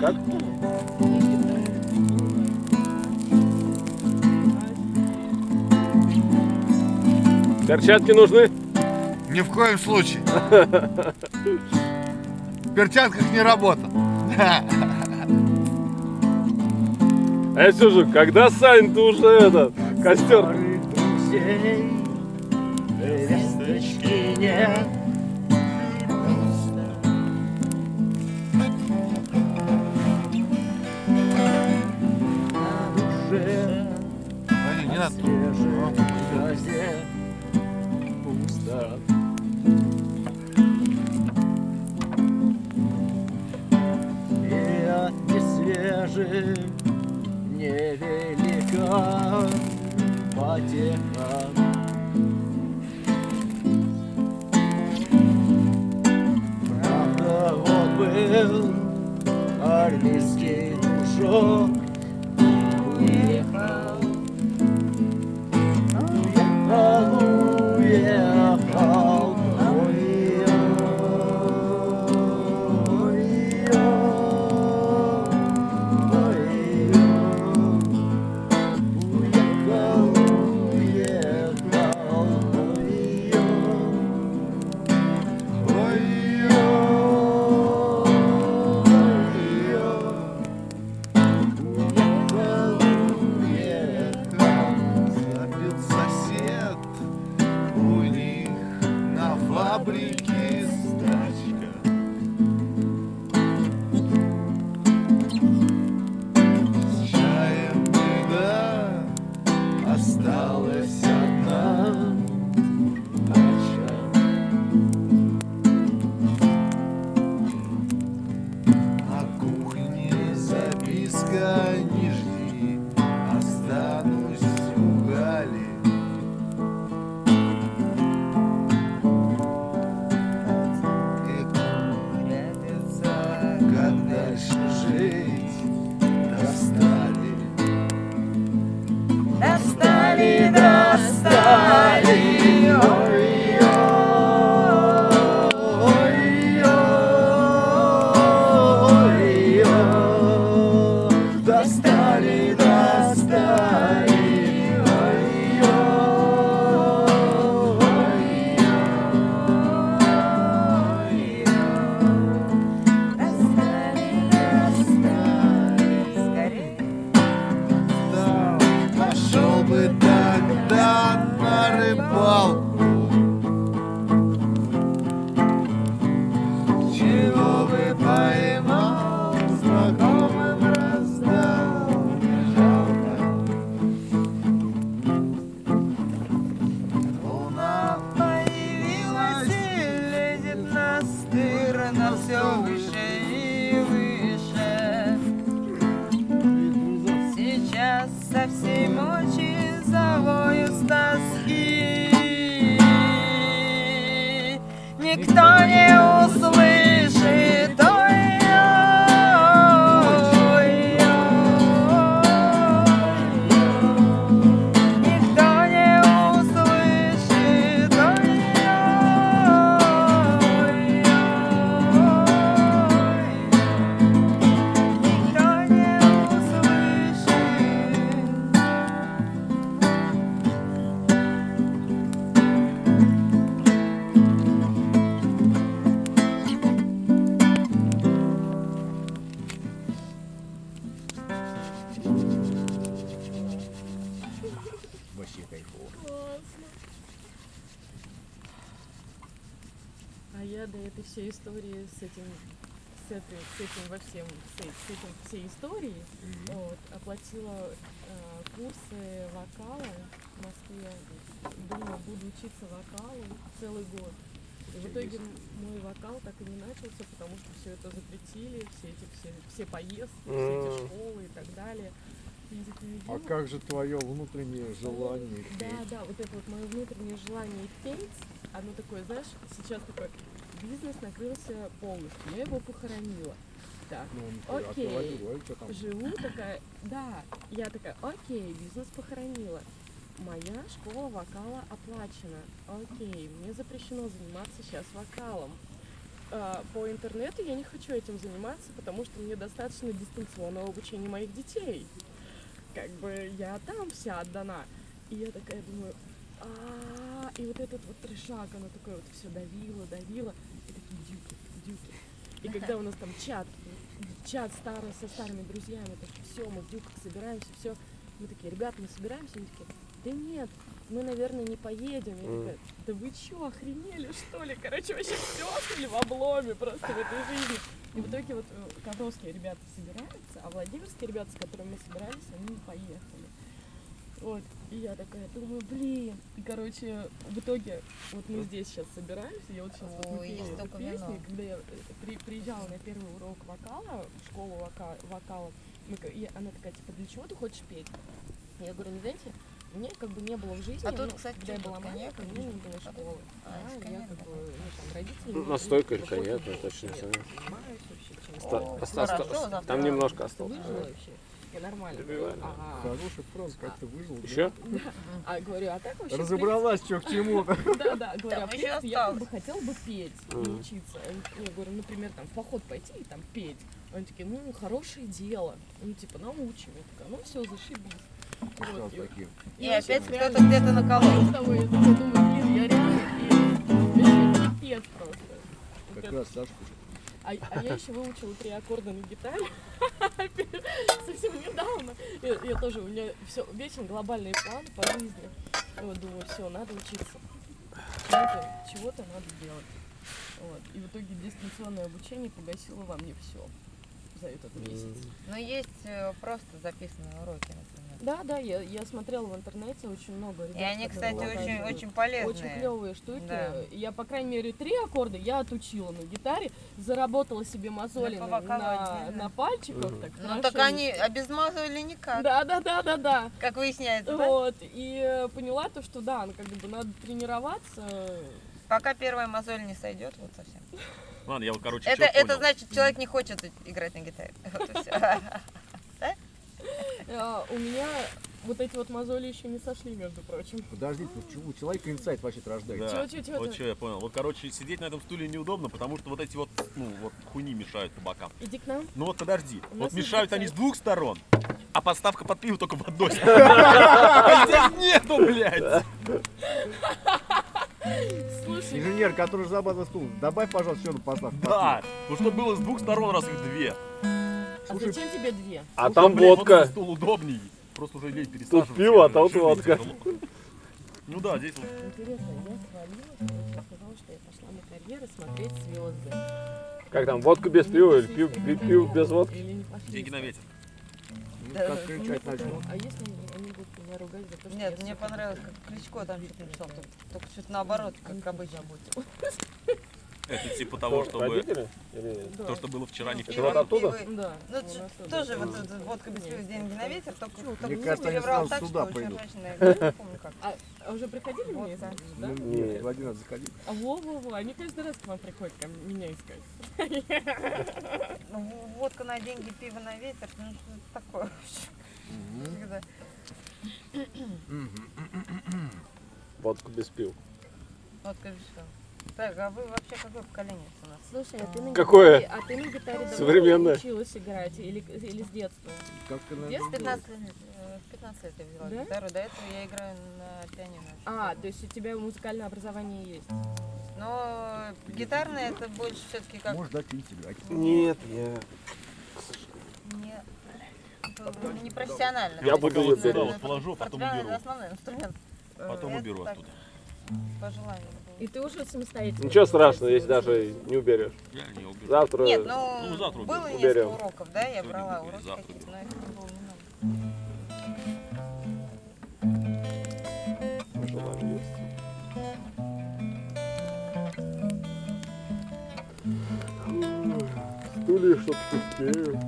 Speaker 1: Как? Перчатки нужны?
Speaker 9: Ни в коем случае. В перчатках не работал.
Speaker 1: А я сижу, когда Сань, ты уже этот костер?
Speaker 3: Весточки нет Свежей газе пусто И от несвежих невелика потеха Правда, вот был армейский дружок
Speaker 8: Oh. Твое внутреннее желание?
Speaker 10: да, да, вот это вот мое внутреннее желание петь, оно такое, знаешь, сейчас такой бизнес накрылся полностью, я его похоронила. Так,
Speaker 8: Ну, а ты
Speaker 10: Окей.
Speaker 8: что там.
Speaker 10: живу такая, да, я такая, окей, бизнес похоронила. Моя школа вокала оплачена. Окей, мне запрещено заниматься сейчас вокалом. А, по интернету я не хочу этим заниматься, потому что мне достаточно дистанционного обучения моих детей. Как бы я там вся отдана. И я такая думаю, а и вот этот вот трешак, оно такое вот все давило, давило, и такие дюки, дюки. И когда у нас там чат, чат старый со старыми друзьями, такие, все, мы в дюках собираемся, все, мы такие, ребята, мы собираемся, они такие, да нет, мы, наверное, не поедем. Я такая, да вы чё, охренели, что ли? Короче, вообще все что ли в обломе просто в этой жизни. И в итоге вот э, ковровские ребята собираются, а владимирские ребята, с которыми мы собирались, они поехали. Вот, и я такая думаю, блин. И, короче, в итоге, вот мы здесь сейчас собираемся, я вот сейчас вот
Speaker 3: Ой,
Speaker 10: пели
Speaker 3: есть
Speaker 10: эту
Speaker 3: только
Speaker 10: песню,
Speaker 3: вино.
Speaker 10: и когда я э, при- приезжала на первый урок вокала, в школу вока- вокала, мы и она такая, типа, для чего ты хочешь петь? Я говорю, ну, знаете, мне как бы не было в жизни,
Speaker 3: А тут,
Speaker 10: ну,
Speaker 3: кстати,
Speaker 10: когда я была
Speaker 3: коньяк
Speaker 10: маленькая, у меня не было школы.
Speaker 3: А, это
Speaker 10: я как бы, ну, там, родители...
Speaker 1: Ну, настойка или коньяк,
Speaker 10: я
Speaker 1: точно не знаю.
Speaker 3: О, хорошо, завтра
Speaker 1: Там немножко осталось.
Speaker 10: выжила вообще? Я нормально. А,
Speaker 8: Хороший фронт, как ты выжил. да?
Speaker 1: Еще?
Speaker 10: а говорю, а так вообще...
Speaker 8: Разобралась, что к чему.
Speaker 10: Да, да, говорю, а принципе, я как бы хотела бы петь учиться. Я говорю, например, там в поход пойти и там петь. Они такие, ну, хорошее дело. Ну, типа, научим. Я такая, ну, все, зашибись. Вот, и-
Speaker 3: опять кто-то где-то наколол.
Speaker 10: я такая думаю, блин, я реально и вообще пипец просто. Вот
Speaker 8: Как раз Сашка.
Speaker 10: А, а я еще выучила три аккорда на гитаре совсем недавно. Я, я тоже, у меня все, вечно глобальные планы по жизни. Вот думаю, все, надо учиться. Чего-то, чего-то надо делать. Вот. И в итоге дистанционное обучение погасило во мне все за этот месяц.
Speaker 1: Но есть э, просто записанные уроки, например.
Speaker 10: Да, да, я, я смотрела в интернете очень много ребят.
Speaker 1: И они, кстати, очень, очень полезные.
Speaker 10: Очень клевые штуки.
Speaker 1: Да.
Speaker 10: Я, по крайней мере, три аккорда я отучила на гитаре, заработала себе мозоли на, на, на пальчиках. Так,
Speaker 1: Ну
Speaker 10: хорошо.
Speaker 1: так они, а без мазали никак,
Speaker 10: Да, да, да, да, да.
Speaker 1: как выясняется, да?
Speaker 10: Вот. И э, поняла то, что да, ну как бы надо тренироваться.
Speaker 1: Пока первая мозоль не сойдет, вот совсем.
Speaker 2: Ладно, я вот, короче,
Speaker 1: Это, это
Speaker 2: понял.
Speaker 1: значит, человек не хочет играть на гитаре. Вот и всё.
Speaker 10: Э, У меня вот эти вот мозоли еще не сошли, между прочим.
Speaker 3: Подождите, вот чё- у человека инсайт вообще рождается.
Speaker 2: Да.
Speaker 10: Чего, чего, чего
Speaker 2: Вот что я понял. Вот, короче, сидеть на этом стуле неудобно, потому что вот эти вот, ну, вот хуйни мешают по бокам.
Speaker 10: Иди к нам.
Speaker 2: Ну вот подожди,
Speaker 10: У
Speaker 2: вот мешают они с двух сторон, а подставка под пиво только в одной стороне. А здесь нету, блядь.
Speaker 10: Слушай,
Speaker 3: Инженер, который зарабатывает стул, добавь, пожалуйста, еще одну поставку.
Speaker 2: Да, ну чтобы было с двух сторон, раз их две.
Speaker 10: А зачем тебе две?
Speaker 8: А там
Speaker 2: блядь,
Speaker 8: водка.
Speaker 2: стул удобней. Просто уже лень пересаживаться.
Speaker 8: пиво,
Speaker 2: я
Speaker 8: а там водка.
Speaker 2: Ну да, здесь вот.
Speaker 10: Интересно, я свалила, короче, сказала, что я пошла на карьеру смотреть звезды.
Speaker 8: Как там, водка без пива или пиво, пиво без водки?
Speaker 2: Деньги на ветер.
Speaker 1: Да.
Speaker 3: Как кричать начнут.
Speaker 10: А если они, будут меня ругать за то, что
Speaker 1: Нет,
Speaker 10: я
Speaker 1: мне понравилось, как Кличко там что-то написал, только, только что-то наоборот, как обычно.
Speaker 2: Это типа того, чтобы...
Speaker 8: Родители? Или-
Speaker 10: Да.
Speaker 2: То, что было вчера, не
Speaker 8: Это
Speaker 2: вчера.
Speaker 8: вот оттуда?
Speaker 10: Да.
Speaker 1: Ну,
Speaker 10: у
Speaker 1: ч-
Speaker 10: нас тут.
Speaker 1: тоже вот эта водка без пива, деньги на ветер, только, только
Speaker 3: Мне
Speaker 1: ну,
Speaker 3: кажется, они
Speaker 1: переврал так,
Speaker 3: сюда
Speaker 1: что
Speaker 3: пойдут.
Speaker 1: я не помню как.
Speaker 10: А, а уже приходили
Speaker 1: Вот,
Speaker 10: меня
Speaker 1: да.
Speaker 10: искать, да?
Speaker 3: Ну, Нет, в один раз заходи.
Speaker 10: А во-во-во, они каждый раз к вам приходят, ко мне- меня искать.
Speaker 1: Ну, водка на деньги, пиво на ветер, ну что это такое вообще?
Speaker 8: Водку без пива.
Speaker 1: Водка без пива. Так, а вы вообще какое поколение у нас?
Speaker 10: Слушай, а ты на
Speaker 8: Какое?
Speaker 10: гитаре, а ты на гитаре давно
Speaker 8: Современное.
Speaker 10: училась играть или, или с детства?
Speaker 3: Как ты,
Speaker 1: В
Speaker 3: наверное,
Speaker 1: 15 лет, э, в 15 лет я взяла
Speaker 10: Да?
Speaker 1: гитару, до этого я играю на пианино.
Speaker 10: А, то есть у тебя музыкальное образование есть?
Speaker 1: Но гитарное это больше все-таки как
Speaker 3: Можешь дать играть.
Speaker 8: Нет, я...
Speaker 1: не, это не профессионально.
Speaker 8: Я буду
Speaker 1: есть,
Speaker 8: вот сюда
Speaker 2: вот положу, потом
Speaker 1: фортепиано
Speaker 2: уберу.
Speaker 1: это основной инструмент. Э,
Speaker 2: Потом
Speaker 1: это
Speaker 2: уберу
Speaker 1: так,
Speaker 2: оттуда.
Speaker 1: По желанию.
Speaker 10: И ты уже самостоятельно?
Speaker 8: Ничего страшного, если даже не уберешь.
Speaker 2: Я не уберу.
Speaker 8: Завтра...
Speaker 1: Нет,
Speaker 2: Ну,
Speaker 1: ну,
Speaker 2: завтра
Speaker 1: было
Speaker 2: уберу.
Speaker 1: несколько
Speaker 8: Уберем.
Speaker 1: уроков, да, я
Speaker 2: Сегодня
Speaker 1: брала
Speaker 2: уберу,
Speaker 1: уроки
Speaker 2: завтра
Speaker 1: какие-то, но их было много.
Speaker 8: желание есть. Стулья, чтоб успею.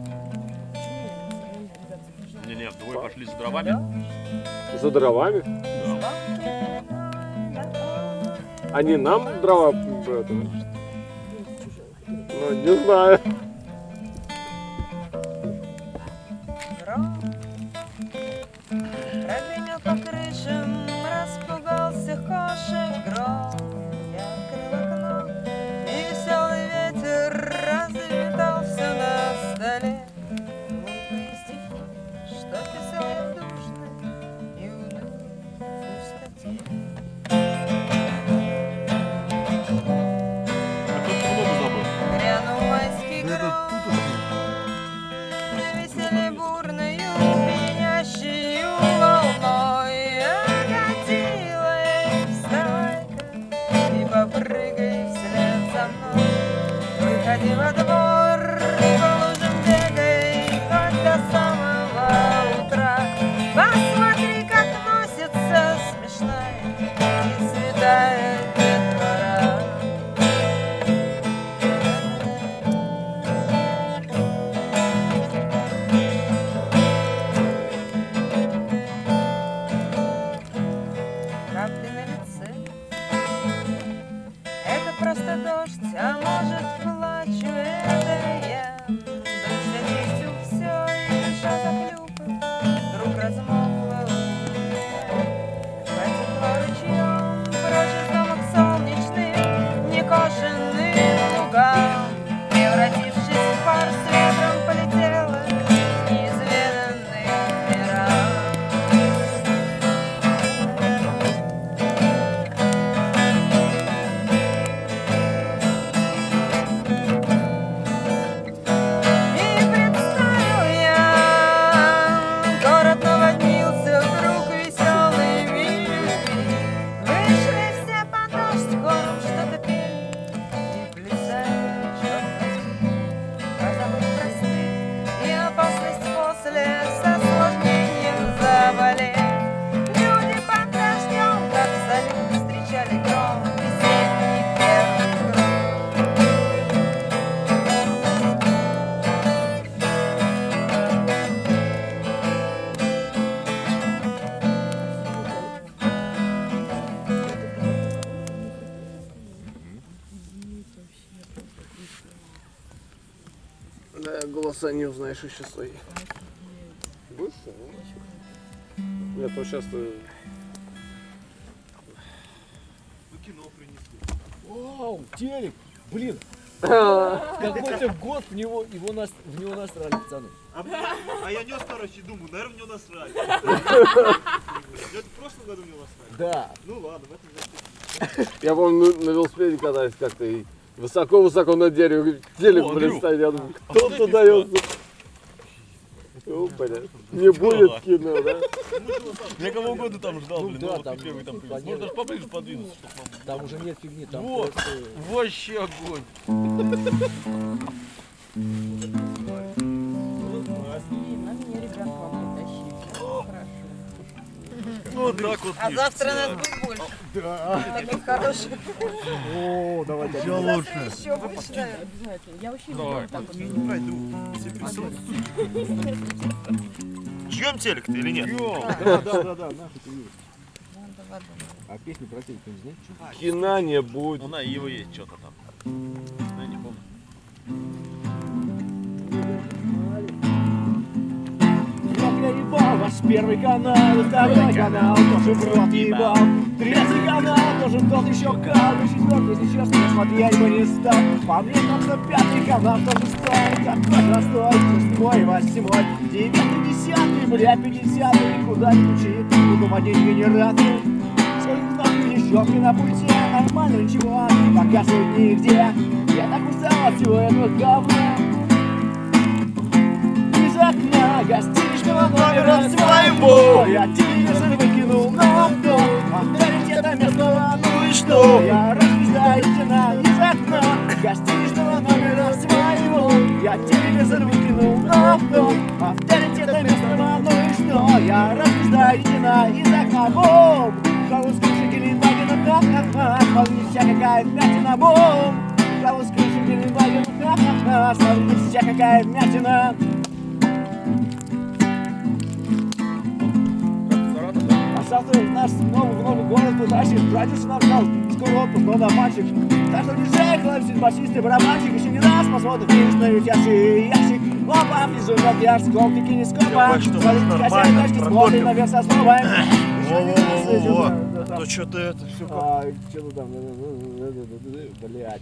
Speaker 2: Не-не, двое пошли за дровами.
Speaker 8: За дровами? Они нам дрова Ну, не знаю.
Speaker 3: Не узнаешь еще свои.
Speaker 1: Будешь? Нет, ну сейчас ты...
Speaker 4: Вау, телек! Блин! Какой-то год в него, его нас, в него насрали, пацаны.
Speaker 2: А я нес, короче, думаю, наверное, в него насрали. Это в прошлом году в него насрали.
Speaker 4: Да.
Speaker 2: Ну ладно, в этом значит.
Speaker 1: Я помню, на велосипеде катаюсь как-то и высоко-высоко на дереве, телек, блин, стоит. Я думаю,
Speaker 7: а
Speaker 1: кто туда дается? О, блин, не будет кино, да?
Speaker 7: Я кого угодно там ждал,
Speaker 4: Ну
Speaker 7: блин,
Speaker 4: да,
Speaker 7: ну вот
Speaker 4: там
Speaker 7: ты первый там
Speaker 4: понятно.
Speaker 7: Можно даже поближе подвинуться, чтобы.
Speaker 4: Там уже нет фигни, там
Speaker 7: Вот.
Speaker 4: просто...
Speaker 7: Вообще огонь. Ну так вот.
Speaker 5: А завтра нас будет больше. Таких хороших.
Speaker 4: О, давайте.
Speaker 5: Еще лучше. Еще больше.
Speaker 10: Я вообще вот.
Speaker 2: Не. Все присутствуют. Жьем телек-то или нет?
Speaker 4: Да, да, да, да, нахуй ты. А песню про телек ты не знаешь? что?
Speaker 1: Кино не будет.
Speaker 7: Ну на его есть что-то там. Я не помню.
Speaker 3: Ебал ваш первый канал, и второй канал тоже в рот ебал. Третий канал тоже тот еще кал, и четвертый, честно, я смотреть бы не стал. По мне что пятый канал тоже стоит, такой простой, шестой, восьмой, девятый, десятый, бля, пятидесятый, никуда не учит, буду водить генератор. Свои кнопки и щелки на пульте, нормально ничего не показывает нигде. Я так устал от всего этого говна. Окна гостиничного номера своего Я телевизор выкинул на окно Авторитета местного, ну и что? Я разъезжаю стена из окна. Гостиничного номера своего Я телевизор выкинул на окно Авторитета местного, ну и что? Я разъезжаю стена из окна. Бом! Кого с крыши Гелендвагена, ха-ха-ха вся какая вмятина, бом! Кого с крыши Гелендвагена, ха-ха-ха вся какая вмятина завтра наш новый, в новый город потащит Братишься на вокал, скоро отпуск, но мальчик Так что езжай, хлопчик, басист и барабанщик Еще не раз посмотрим финиш на летящий ящик. Опа, внизу как я, скок, ты не скопа
Speaker 2: Давай, что
Speaker 3: Смотрите,
Speaker 2: нормально,
Speaker 3: хозяин тачки смотрит
Speaker 2: прокопим.
Speaker 3: наверх со словом
Speaker 2: Во-во-во-во.
Speaker 3: да.
Speaker 2: Ну что-то это все
Speaker 3: А, что-то там, блять.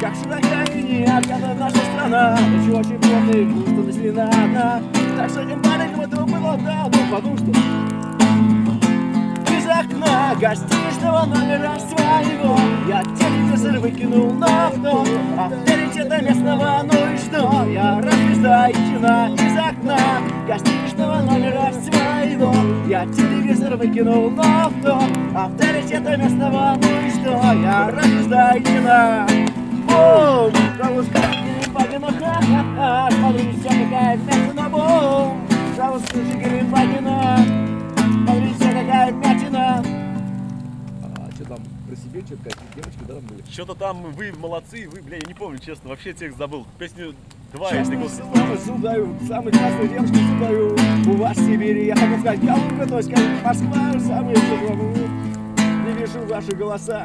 Speaker 3: Как широка и необъятна наша страна. Очень плотно и густо населена одна Так что этим маленьким этого было давно Потому что из окна гостиничного номера своего Я телевизор выкинул на окно Авторитета местного, ну и что? Я кино из окна Гостиничного номера своего Я телевизор выкинул на окно Авторитета местного, ну и что? Я кино Бум! Бабушка, Какая вмятина, бум! Какая вмятина
Speaker 4: А что там про себе, что-то какие девочки, да, там были?
Speaker 7: Что-то там вы молодцы, вы, бля, я не помню, честно, вообще текст забыл. Песню два, если
Speaker 3: самые судаю, самые классные девушки судаю У вас в Сибири, я хотел сказать, Калуга, то есть как Москва, самые клевые Не вижу ваши голоса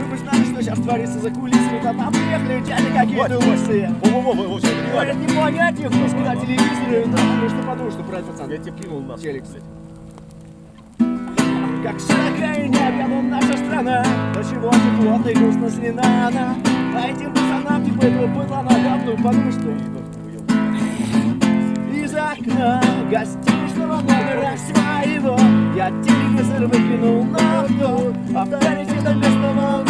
Speaker 3: Вы бы знали, что сейчас творится за кулисами. Там нам приехали дяди какие-то лысые
Speaker 7: Во-во-во,
Speaker 3: Говорят, не понять их, пусть на телевизоре Да, ну что подумал, что правильно, пацан
Speaker 7: Я тебе кинул нас.
Speaker 3: Телек, кстати. Как широка и необъятна наша страна До чего же плотно и грустно слена она. А этим пацанам типа этого быдла на давную Потому что из окна гостиничного номера своего Я телевизор выкинул на окно. Авторитета местного, ну и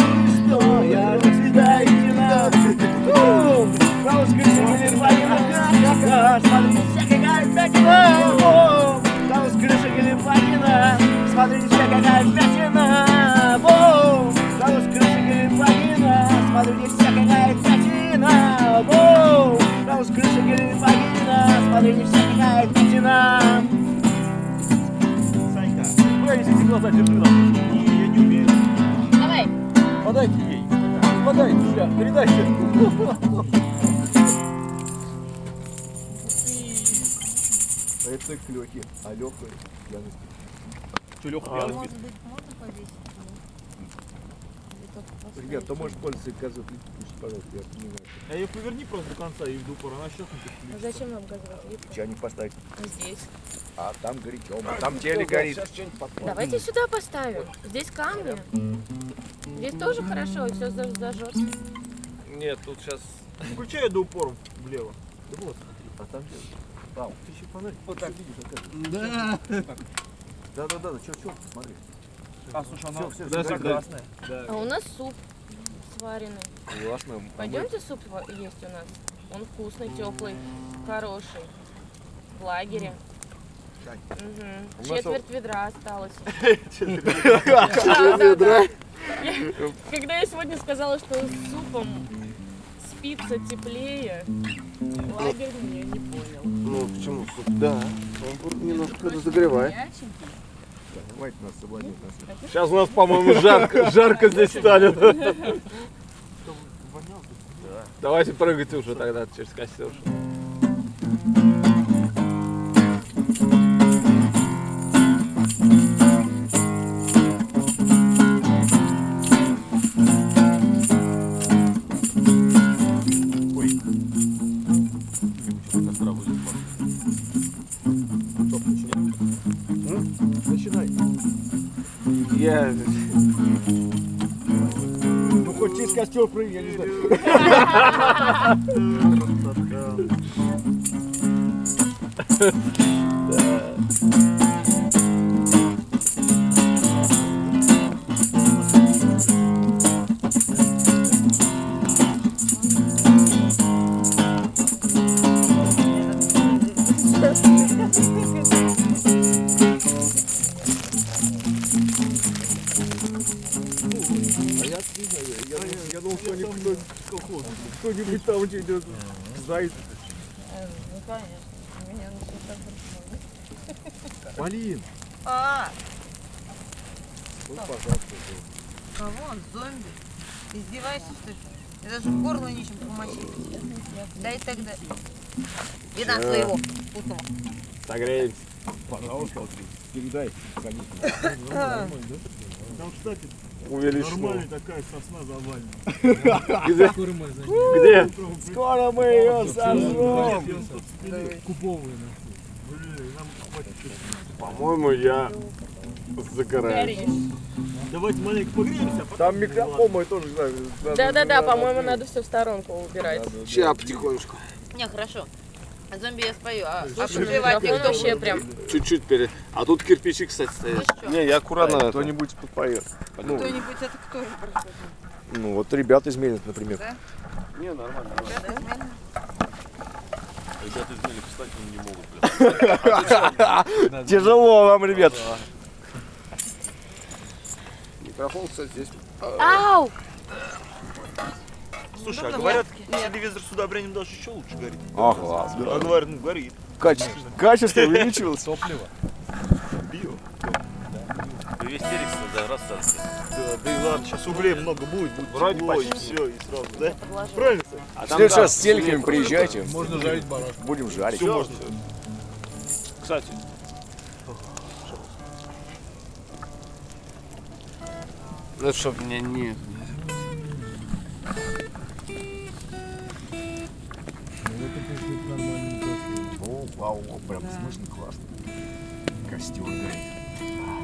Speaker 7: глаза, держи
Speaker 2: я не умею.
Speaker 7: Подайте ей. Подайте, бля, передайте.
Speaker 4: Это клёки, а Лёха пьяный.
Speaker 7: Что, Леха,
Speaker 1: А,
Speaker 7: пьяный
Speaker 5: Может быть, можно повесить?
Speaker 3: Ребят, кто может пользоваться газом плитки, пишите, пожалуйста, я понимаю.
Speaker 4: А ее поверни просто до конца и в упор, она сейчас не
Speaker 10: А Зачем нам газовая плитка?
Speaker 3: Чайник поставить.
Speaker 10: Здесь.
Speaker 3: А там горит тёмно, там теле горит.
Speaker 10: Давайте сюда поставим. Здесь камни. Здесь тоже хорошо, все зажжет.
Speaker 1: Нет, тут сейчас...
Speaker 4: Включай до упора влево. Да вот,
Speaker 3: А там
Speaker 4: ты еще фонарик.
Speaker 3: Вот так видишь, вот это.
Speaker 9: Да.
Speaker 3: Да, да, да, чё, чё, смотри.
Speaker 4: А, слушай, она...
Speaker 3: Все, все,
Speaker 1: Да,
Speaker 3: все
Speaker 1: да.
Speaker 3: красное.
Speaker 10: А у нас суп сваренный.
Speaker 3: Классно.
Speaker 10: Пойдемте суп есть у нас. Он вкусный, теплый, хороший. В лагере. Мгм.
Speaker 3: У нас
Speaker 10: Четверть ведра осталось. Да, да, да. Я- Когда я сегодня сказала, что с супом спится теплее, лагерь меня не понял.
Speaker 3: Ну, почему? Да. Он немножко разогревает. Хватит нас соблазнить нас.
Speaker 1: Сейчас у нас, по-моему, жарко, жарко здесь станет. Давайте прыгайте уже тогда через костер. Я...
Speaker 3: Ну, хоть через костер прыгай, я не знаю. Там идет. Заяц.
Speaker 8: Ну, конечно. Меня на все так
Speaker 3: Полин.
Speaker 8: А,
Speaker 3: Ну, пожалуйста.
Speaker 8: кого он? Зомби? Ты издеваешься, что ли? Я даже в горло нечем помочить. Дай тогда. Вина своего вкусного.
Speaker 1: Согреемся.
Speaker 3: Пожалуйста, передай. Конечно.
Speaker 4: Там, кстати,
Speaker 1: Увеличено.
Speaker 4: нормальная такая сосна завальная.
Speaker 1: Где? Где?
Speaker 3: Скоро мы ее сожжем.
Speaker 4: Хватит.
Speaker 1: По-моему, я загораю.
Speaker 4: Давайте маленько погреемся, а.
Speaker 3: Там микрофон мой тоже.
Speaker 10: Да-да-да, по-моему, надо все в сторонку убирать.
Speaker 1: Сейчас потихонечку.
Speaker 8: Не, хорошо. А зомби я спою, а, а
Speaker 10: Микрофон
Speaker 8: никто
Speaker 10: вообще прям.
Speaker 1: Чуть-чуть перед. А тут кирпичи, кстати,
Speaker 8: Ну
Speaker 1: стоят.
Speaker 8: что,
Speaker 1: Не, я аккуратно.
Speaker 3: Кто-нибудь подпоет. Ну,
Speaker 8: кто-нибудь это кто же
Speaker 3: ну, вот ребята из Мельниц, например.
Speaker 8: Да?
Speaker 1: Не, нормально.
Speaker 8: Ребята из Мельницы?
Speaker 2: Ребята из Мели, кстати, не могут.
Speaker 3: Тяжело вам, ребят.
Speaker 1: Микрофон, кстати, здесь.
Speaker 10: Ау!
Speaker 4: Слушай, а говорят, телевизор с удобрением даже еще лучше горит.
Speaker 3: Ага,
Speaker 4: А говорят, ну горит.
Speaker 3: Качество, качество увеличивалось.
Speaker 4: Био.
Speaker 2: Весь телек да, расстался.
Speaker 4: Да, да и ладно, сейчас углей много будет, будет
Speaker 1: Вроде
Speaker 4: тепло, и
Speaker 1: почти.
Speaker 4: все, и сразу, да? Правильно?
Speaker 1: А
Speaker 3: В
Speaker 1: там,
Speaker 3: следующий раз с телеками приезжайте.
Speaker 9: Можно жарить барашек.
Speaker 3: Будем жарить.
Speaker 4: Все можно.
Speaker 1: Кстати. Ну, чтоб мне не...
Speaker 3: прям в смысле классно. Костер горит.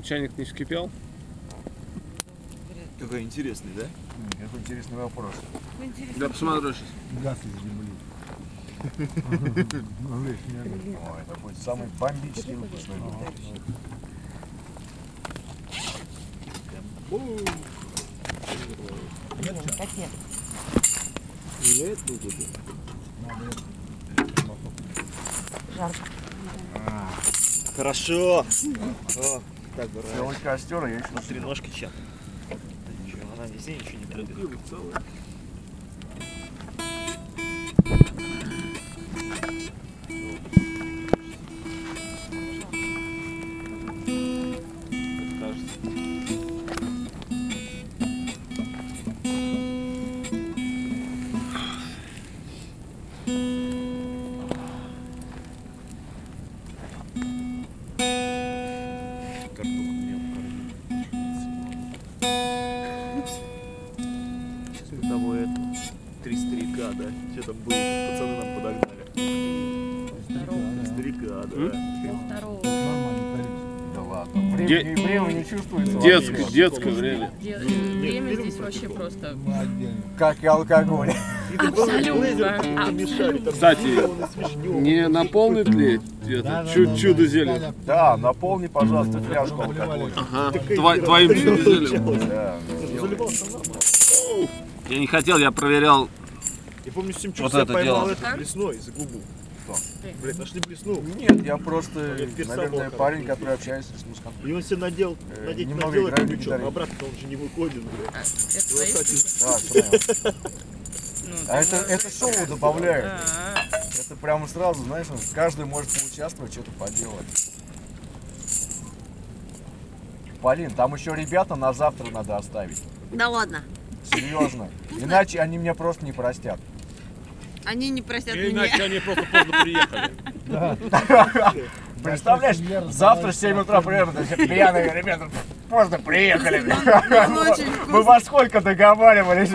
Speaker 1: Там чайник не вскипел?
Speaker 4: Какой интересный, да?
Speaker 3: Какой интересный вопрос.
Speaker 1: Я посмотрю сейчас.
Speaker 9: Газ из земли.
Speaker 3: Ой, это будет самый бомбический выпуск.
Speaker 5: Котлет. Жарко.
Speaker 2: Хорошо. О, так,
Speaker 3: Сделать костер, а я еще
Speaker 2: Смотри, ножки чат. Ничего, она везде ничего не прыгает.
Speaker 3: Ладно. Время, время не чувствуется.
Speaker 1: Детское, детское время.
Speaker 10: Де- Время здесь вообще просто
Speaker 3: Как и алкоголь.
Speaker 10: абсолютно.
Speaker 1: Кстати, не наполнит ли это чу- чудо зелье?
Speaker 3: Да, наполни, пожалуйста, фляжку алкоголя.
Speaker 1: Ага, тво- твоим чудо зельем.
Speaker 3: Да.
Speaker 1: Я не хотел, я проверял.
Speaker 2: Я помню, Симчук
Speaker 1: Вот
Speaker 2: себя
Speaker 1: это
Speaker 2: поймал
Speaker 1: дело.
Speaker 2: это блесной за губу. Блять, нашли блесну.
Speaker 3: Нет, я просто,
Speaker 2: Я
Speaker 3: наверное, парень, который общается с музыкантом.
Speaker 2: И он себе надел,
Speaker 3: Э,
Speaker 2: надеть, надел
Speaker 3: на
Speaker 2: крючок, а обратно он же не выходит, блядь.
Speaker 10: Это
Speaker 2: И вот
Speaker 10: твои?
Speaker 3: Да.
Speaker 10: Ну,
Speaker 3: А это,
Speaker 10: ты
Speaker 3: это шоу добавляет.
Speaker 10: А,
Speaker 3: Это прямо сразу, знаешь, каждый может поучаствовать, что-то поделать. Полин, там еще ребята на завтра надо оставить.
Speaker 8: Да ладно.
Speaker 3: Серьезно. Иначе они меня просто не простят.
Speaker 8: Они не простят меня.
Speaker 2: они просто поздно приехали.
Speaker 3: Представляешь, завтра в 7 утра приедут, все пьяные ребята поздно приехали.
Speaker 8: Ну,
Speaker 3: Мы во сколько договаривались?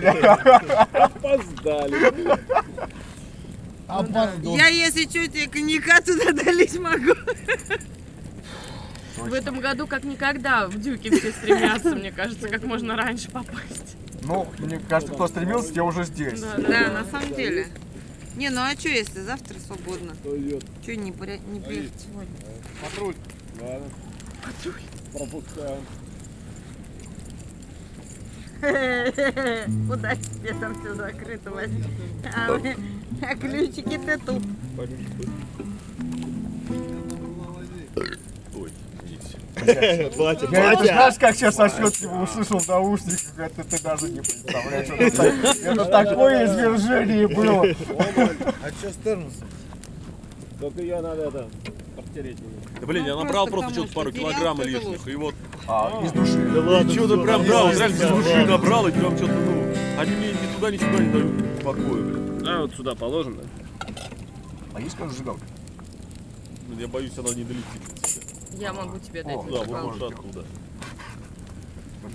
Speaker 1: Опоздали.
Speaker 9: Опоздал.
Speaker 8: Я, если что, тебе коньяка туда долить могу.
Speaker 10: В этом году как никогда в дюке все стремятся, мне кажется, как можно раньше попасть.
Speaker 3: Ну, мне кажется, кто стремился, те уже здесь.
Speaker 10: Да,
Speaker 8: на самом деле. Не, ну а что, если завтра свободно? Что не, при- не приехать сегодня?
Speaker 1: Патруль. Ладно. Пропускаем.
Speaker 8: Куда тебе там все закрыто возьми? А, а ключики-то тут.
Speaker 2: Батя,
Speaker 3: Я знаешь, как сейчас отчетливо услышал в наушниках, это ты даже не представляешь. Это, так- это такое извержение было.
Speaker 9: А что с термосом?
Speaker 1: Только ее надо это подтереть.
Speaker 2: Да блин, я
Speaker 8: Ну,
Speaker 2: набрал
Speaker 8: просто
Speaker 2: что-то пару килограмм лишних, и вот
Speaker 3: А, из души.
Speaker 2: Да ладно, что-то прям, да, вот реально
Speaker 9: да,
Speaker 2: души набрал, и прям что-то, ну, они мне ни туда, ни сюда не дают покоя, блин.
Speaker 1: А, вот сюда положено.
Speaker 3: А есть какая зажигалка?
Speaker 2: Я боюсь, она не долетит.
Speaker 10: Я могу тебе дать
Speaker 3: О,
Speaker 2: Да,
Speaker 10: зажигалку.
Speaker 2: вот может оттуда.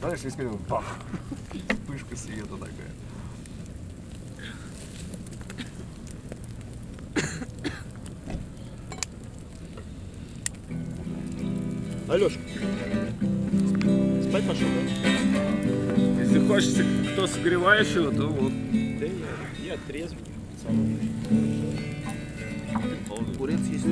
Speaker 3: Знаешь, если бах, вспышка света такая.
Speaker 2: Алешка, спать пошел, да?
Speaker 1: Если хочется кто согревающего, то вот.
Speaker 2: Да нет, я трезвый, пацан. Огурец есть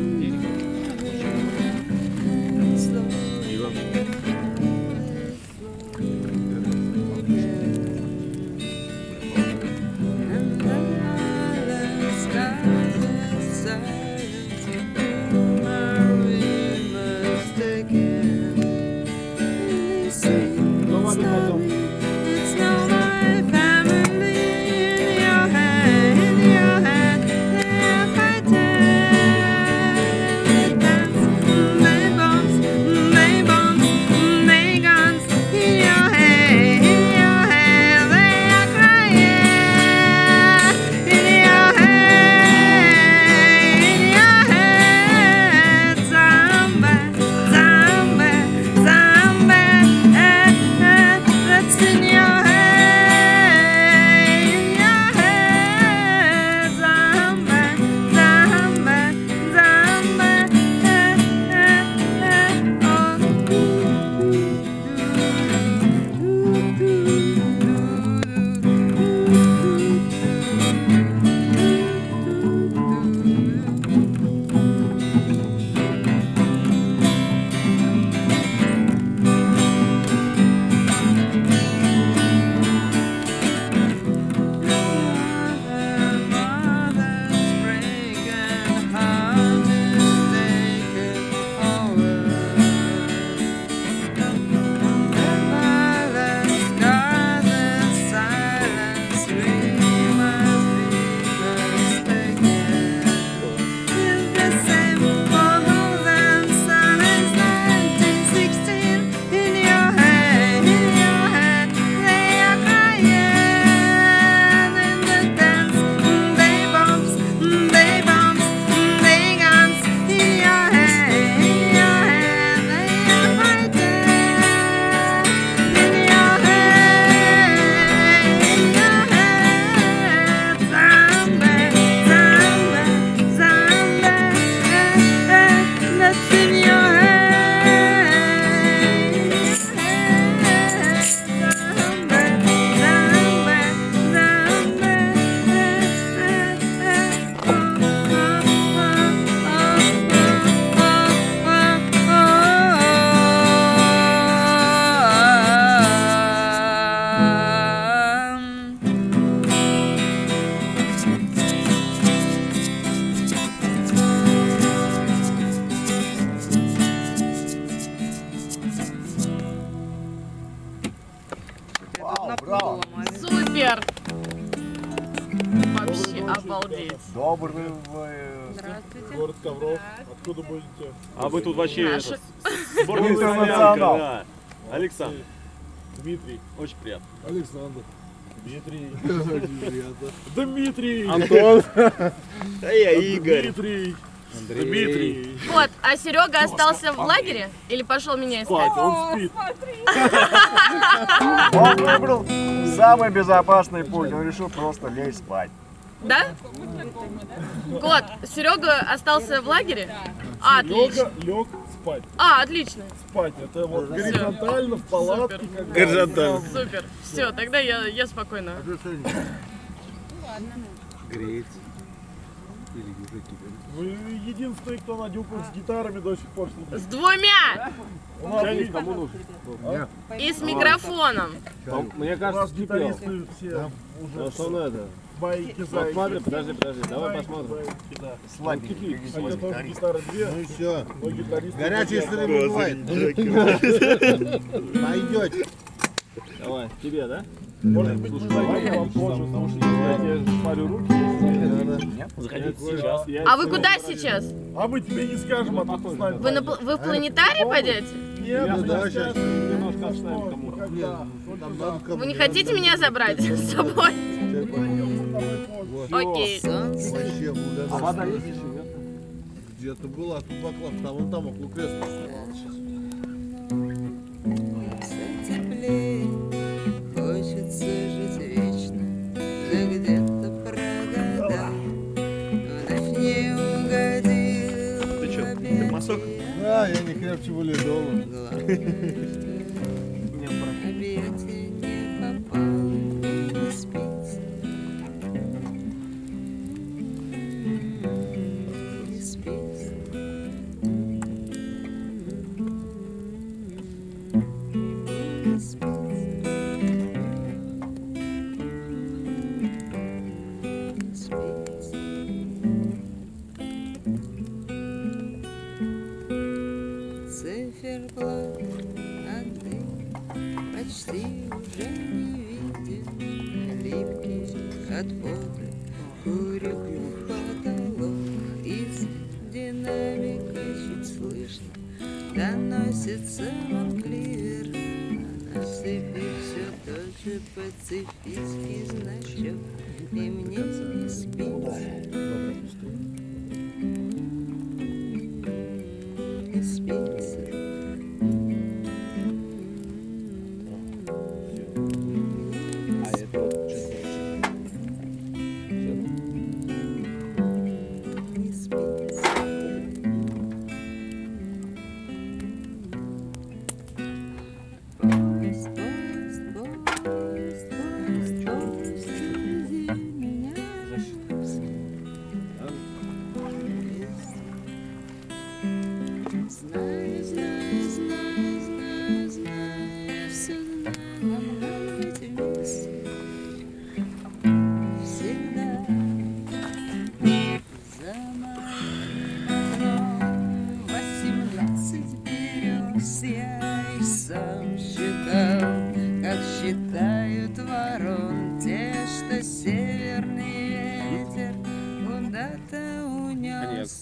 Speaker 10: Супер! Вообще обалдеть.
Speaker 3: Добрый вы.
Speaker 5: Здравствуйте.
Speaker 7: Город Ковров. Откуда будете?
Speaker 2: А вы тут вообще
Speaker 10: Наши.
Speaker 2: это, сборная
Speaker 3: Интернационал.
Speaker 2: солянка, да. Александр,
Speaker 7: Дмитрий.
Speaker 2: очень приятно.
Speaker 7: Александр. Дмитрий. Дмитрий.
Speaker 1: Антон.
Speaker 2: А я Игорь.
Speaker 7: Дмитрий. Дмитрий.
Speaker 10: Вот, а Серега остался в лагере или пошел меня искать?
Speaker 7: Спать, он спит.
Speaker 3: Он выбрал самый безопасный путь. Он решил просто лечь спать.
Speaker 10: Да? Кот, Серега остался в лагере? А, отлично.
Speaker 7: Лега лег спать.
Speaker 10: А, отлично.
Speaker 7: Спать. Это вот горизонтально в палатке.
Speaker 2: Горизонтально.
Speaker 10: Супер. Все, тогда я, я спокойно.
Speaker 7: Вы единственный, кто на дюках с гитарами до сих пор.
Speaker 10: С двумя!
Speaker 7: У нас,
Speaker 1: Чайник кому нужен?
Speaker 10: И с микрофоном.
Speaker 1: Мне
Speaker 7: у нас
Speaker 1: кажется, скипел.
Speaker 7: гитаристы все
Speaker 1: Ну
Speaker 7: уже
Speaker 1: что надо?
Speaker 7: байки зайки.
Speaker 1: смотри, подожди, подожди, давай посмотрим.
Speaker 7: байки, да.
Speaker 3: Слабенький.
Speaker 7: Хотя тоже гитара две,
Speaker 9: Ну и все.
Speaker 7: но гитаристы...
Speaker 9: Стрельбы бывает. Пойдете.
Speaker 1: Давай, тебе, да?
Speaker 7: Может быть, мы зайдем вам позже, потому что я тебе шпарю руки.
Speaker 2: Заходите сейчас.
Speaker 10: А вы куда сейчас?
Speaker 7: А мы тебе не скажем, а то ты с нами
Speaker 10: Вы, на, вы в планетарий пойдете?
Speaker 7: Нет,
Speaker 9: да, сейчас
Speaker 1: немножко кому-то.
Speaker 9: кому-
Speaker 10: Вы не хотите меня забрать с собой? Окей.
Speaker 1: А вода есть еще, нет?
Speaker 9: Где-то была тут баклав, там вон там около кресла
Speaker 2: Ты термосок?
Speaker 9: Да, я не крепче валидола.
Speaker 8: главных.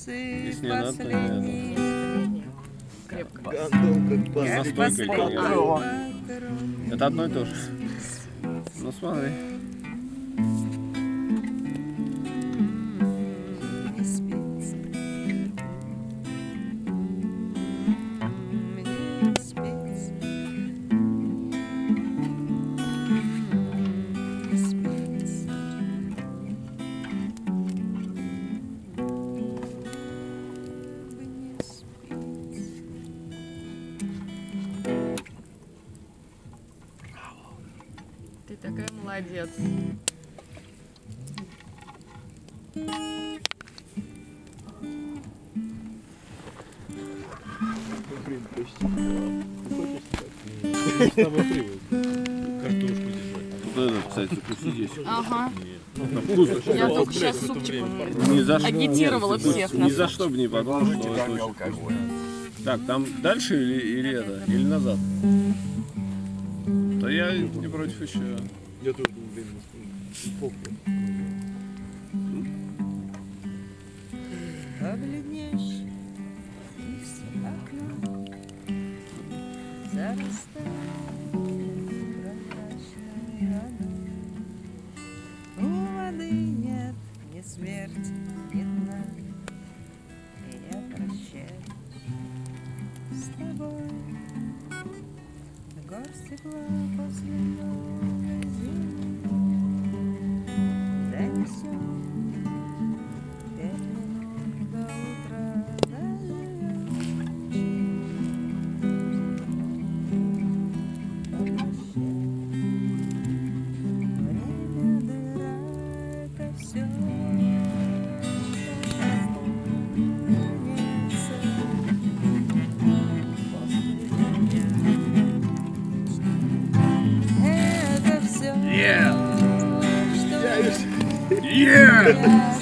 Speaker 8: Не надо.
Speaker 10: Крепко.
Speaker 1: Это одно и то же. Ну смотри. типа,
Speaker 10: агитировала всех.
Speaker 1: Ни за что бы не подумал, что это Так, там дальше или, или это? Или назад? Да я не против еще.
Speaker 7: Я
Speaker 8: тут Amen.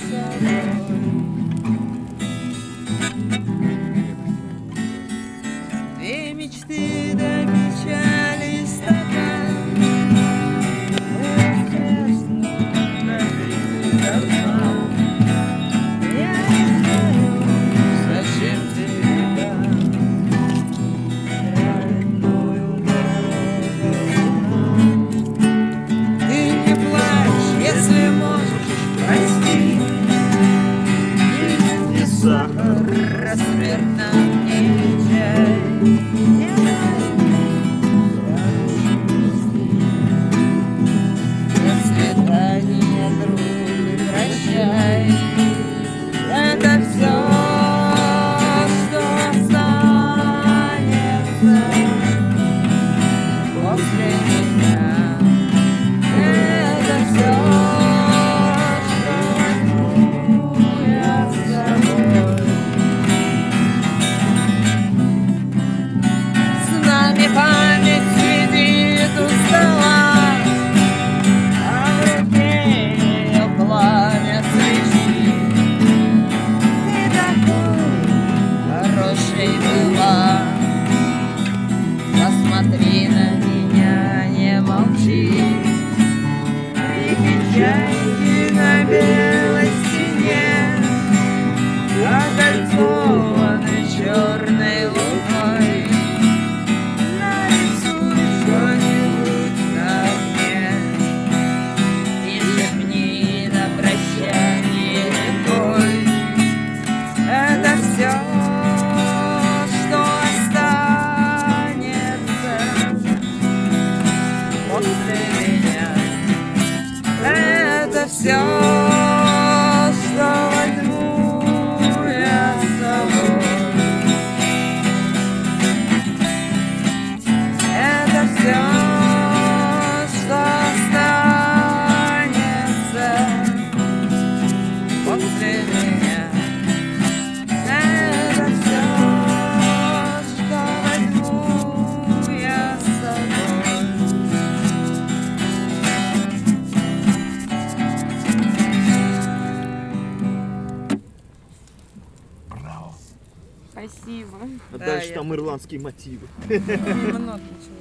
Speaker 8: Лимонад ничего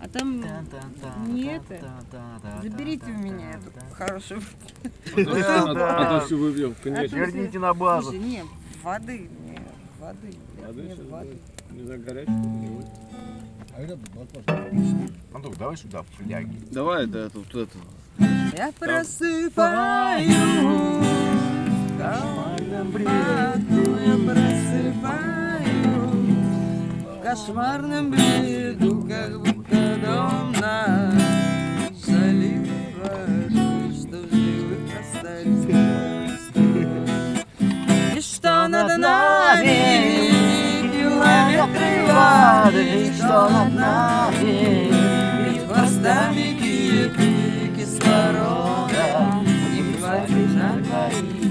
Speaker 8: А
Speaker 2: там
Speaker 8: не это. Заберите у меня эту хорошую.
Speaker 1: А то все выбьем.
Speaker 2: Верните на базу.
Speaker 8: Нет, воды. Воды.
Speaker 1: Воды
Speaker 8: воды.
Speaker 1: Не за горячую, не будет. А это.
Speaker 3: Антон, давай сюда фляги.
Speaker 1: Давай, да, тут это.
Speaker 8: Я просыпаю, я просыпаю кошмарном бреду, как будто дом на залив ваш, что в живых остались. И что над нами километры воды, и что над нами? и хвостами кипи кислорода, и хватит на двоих.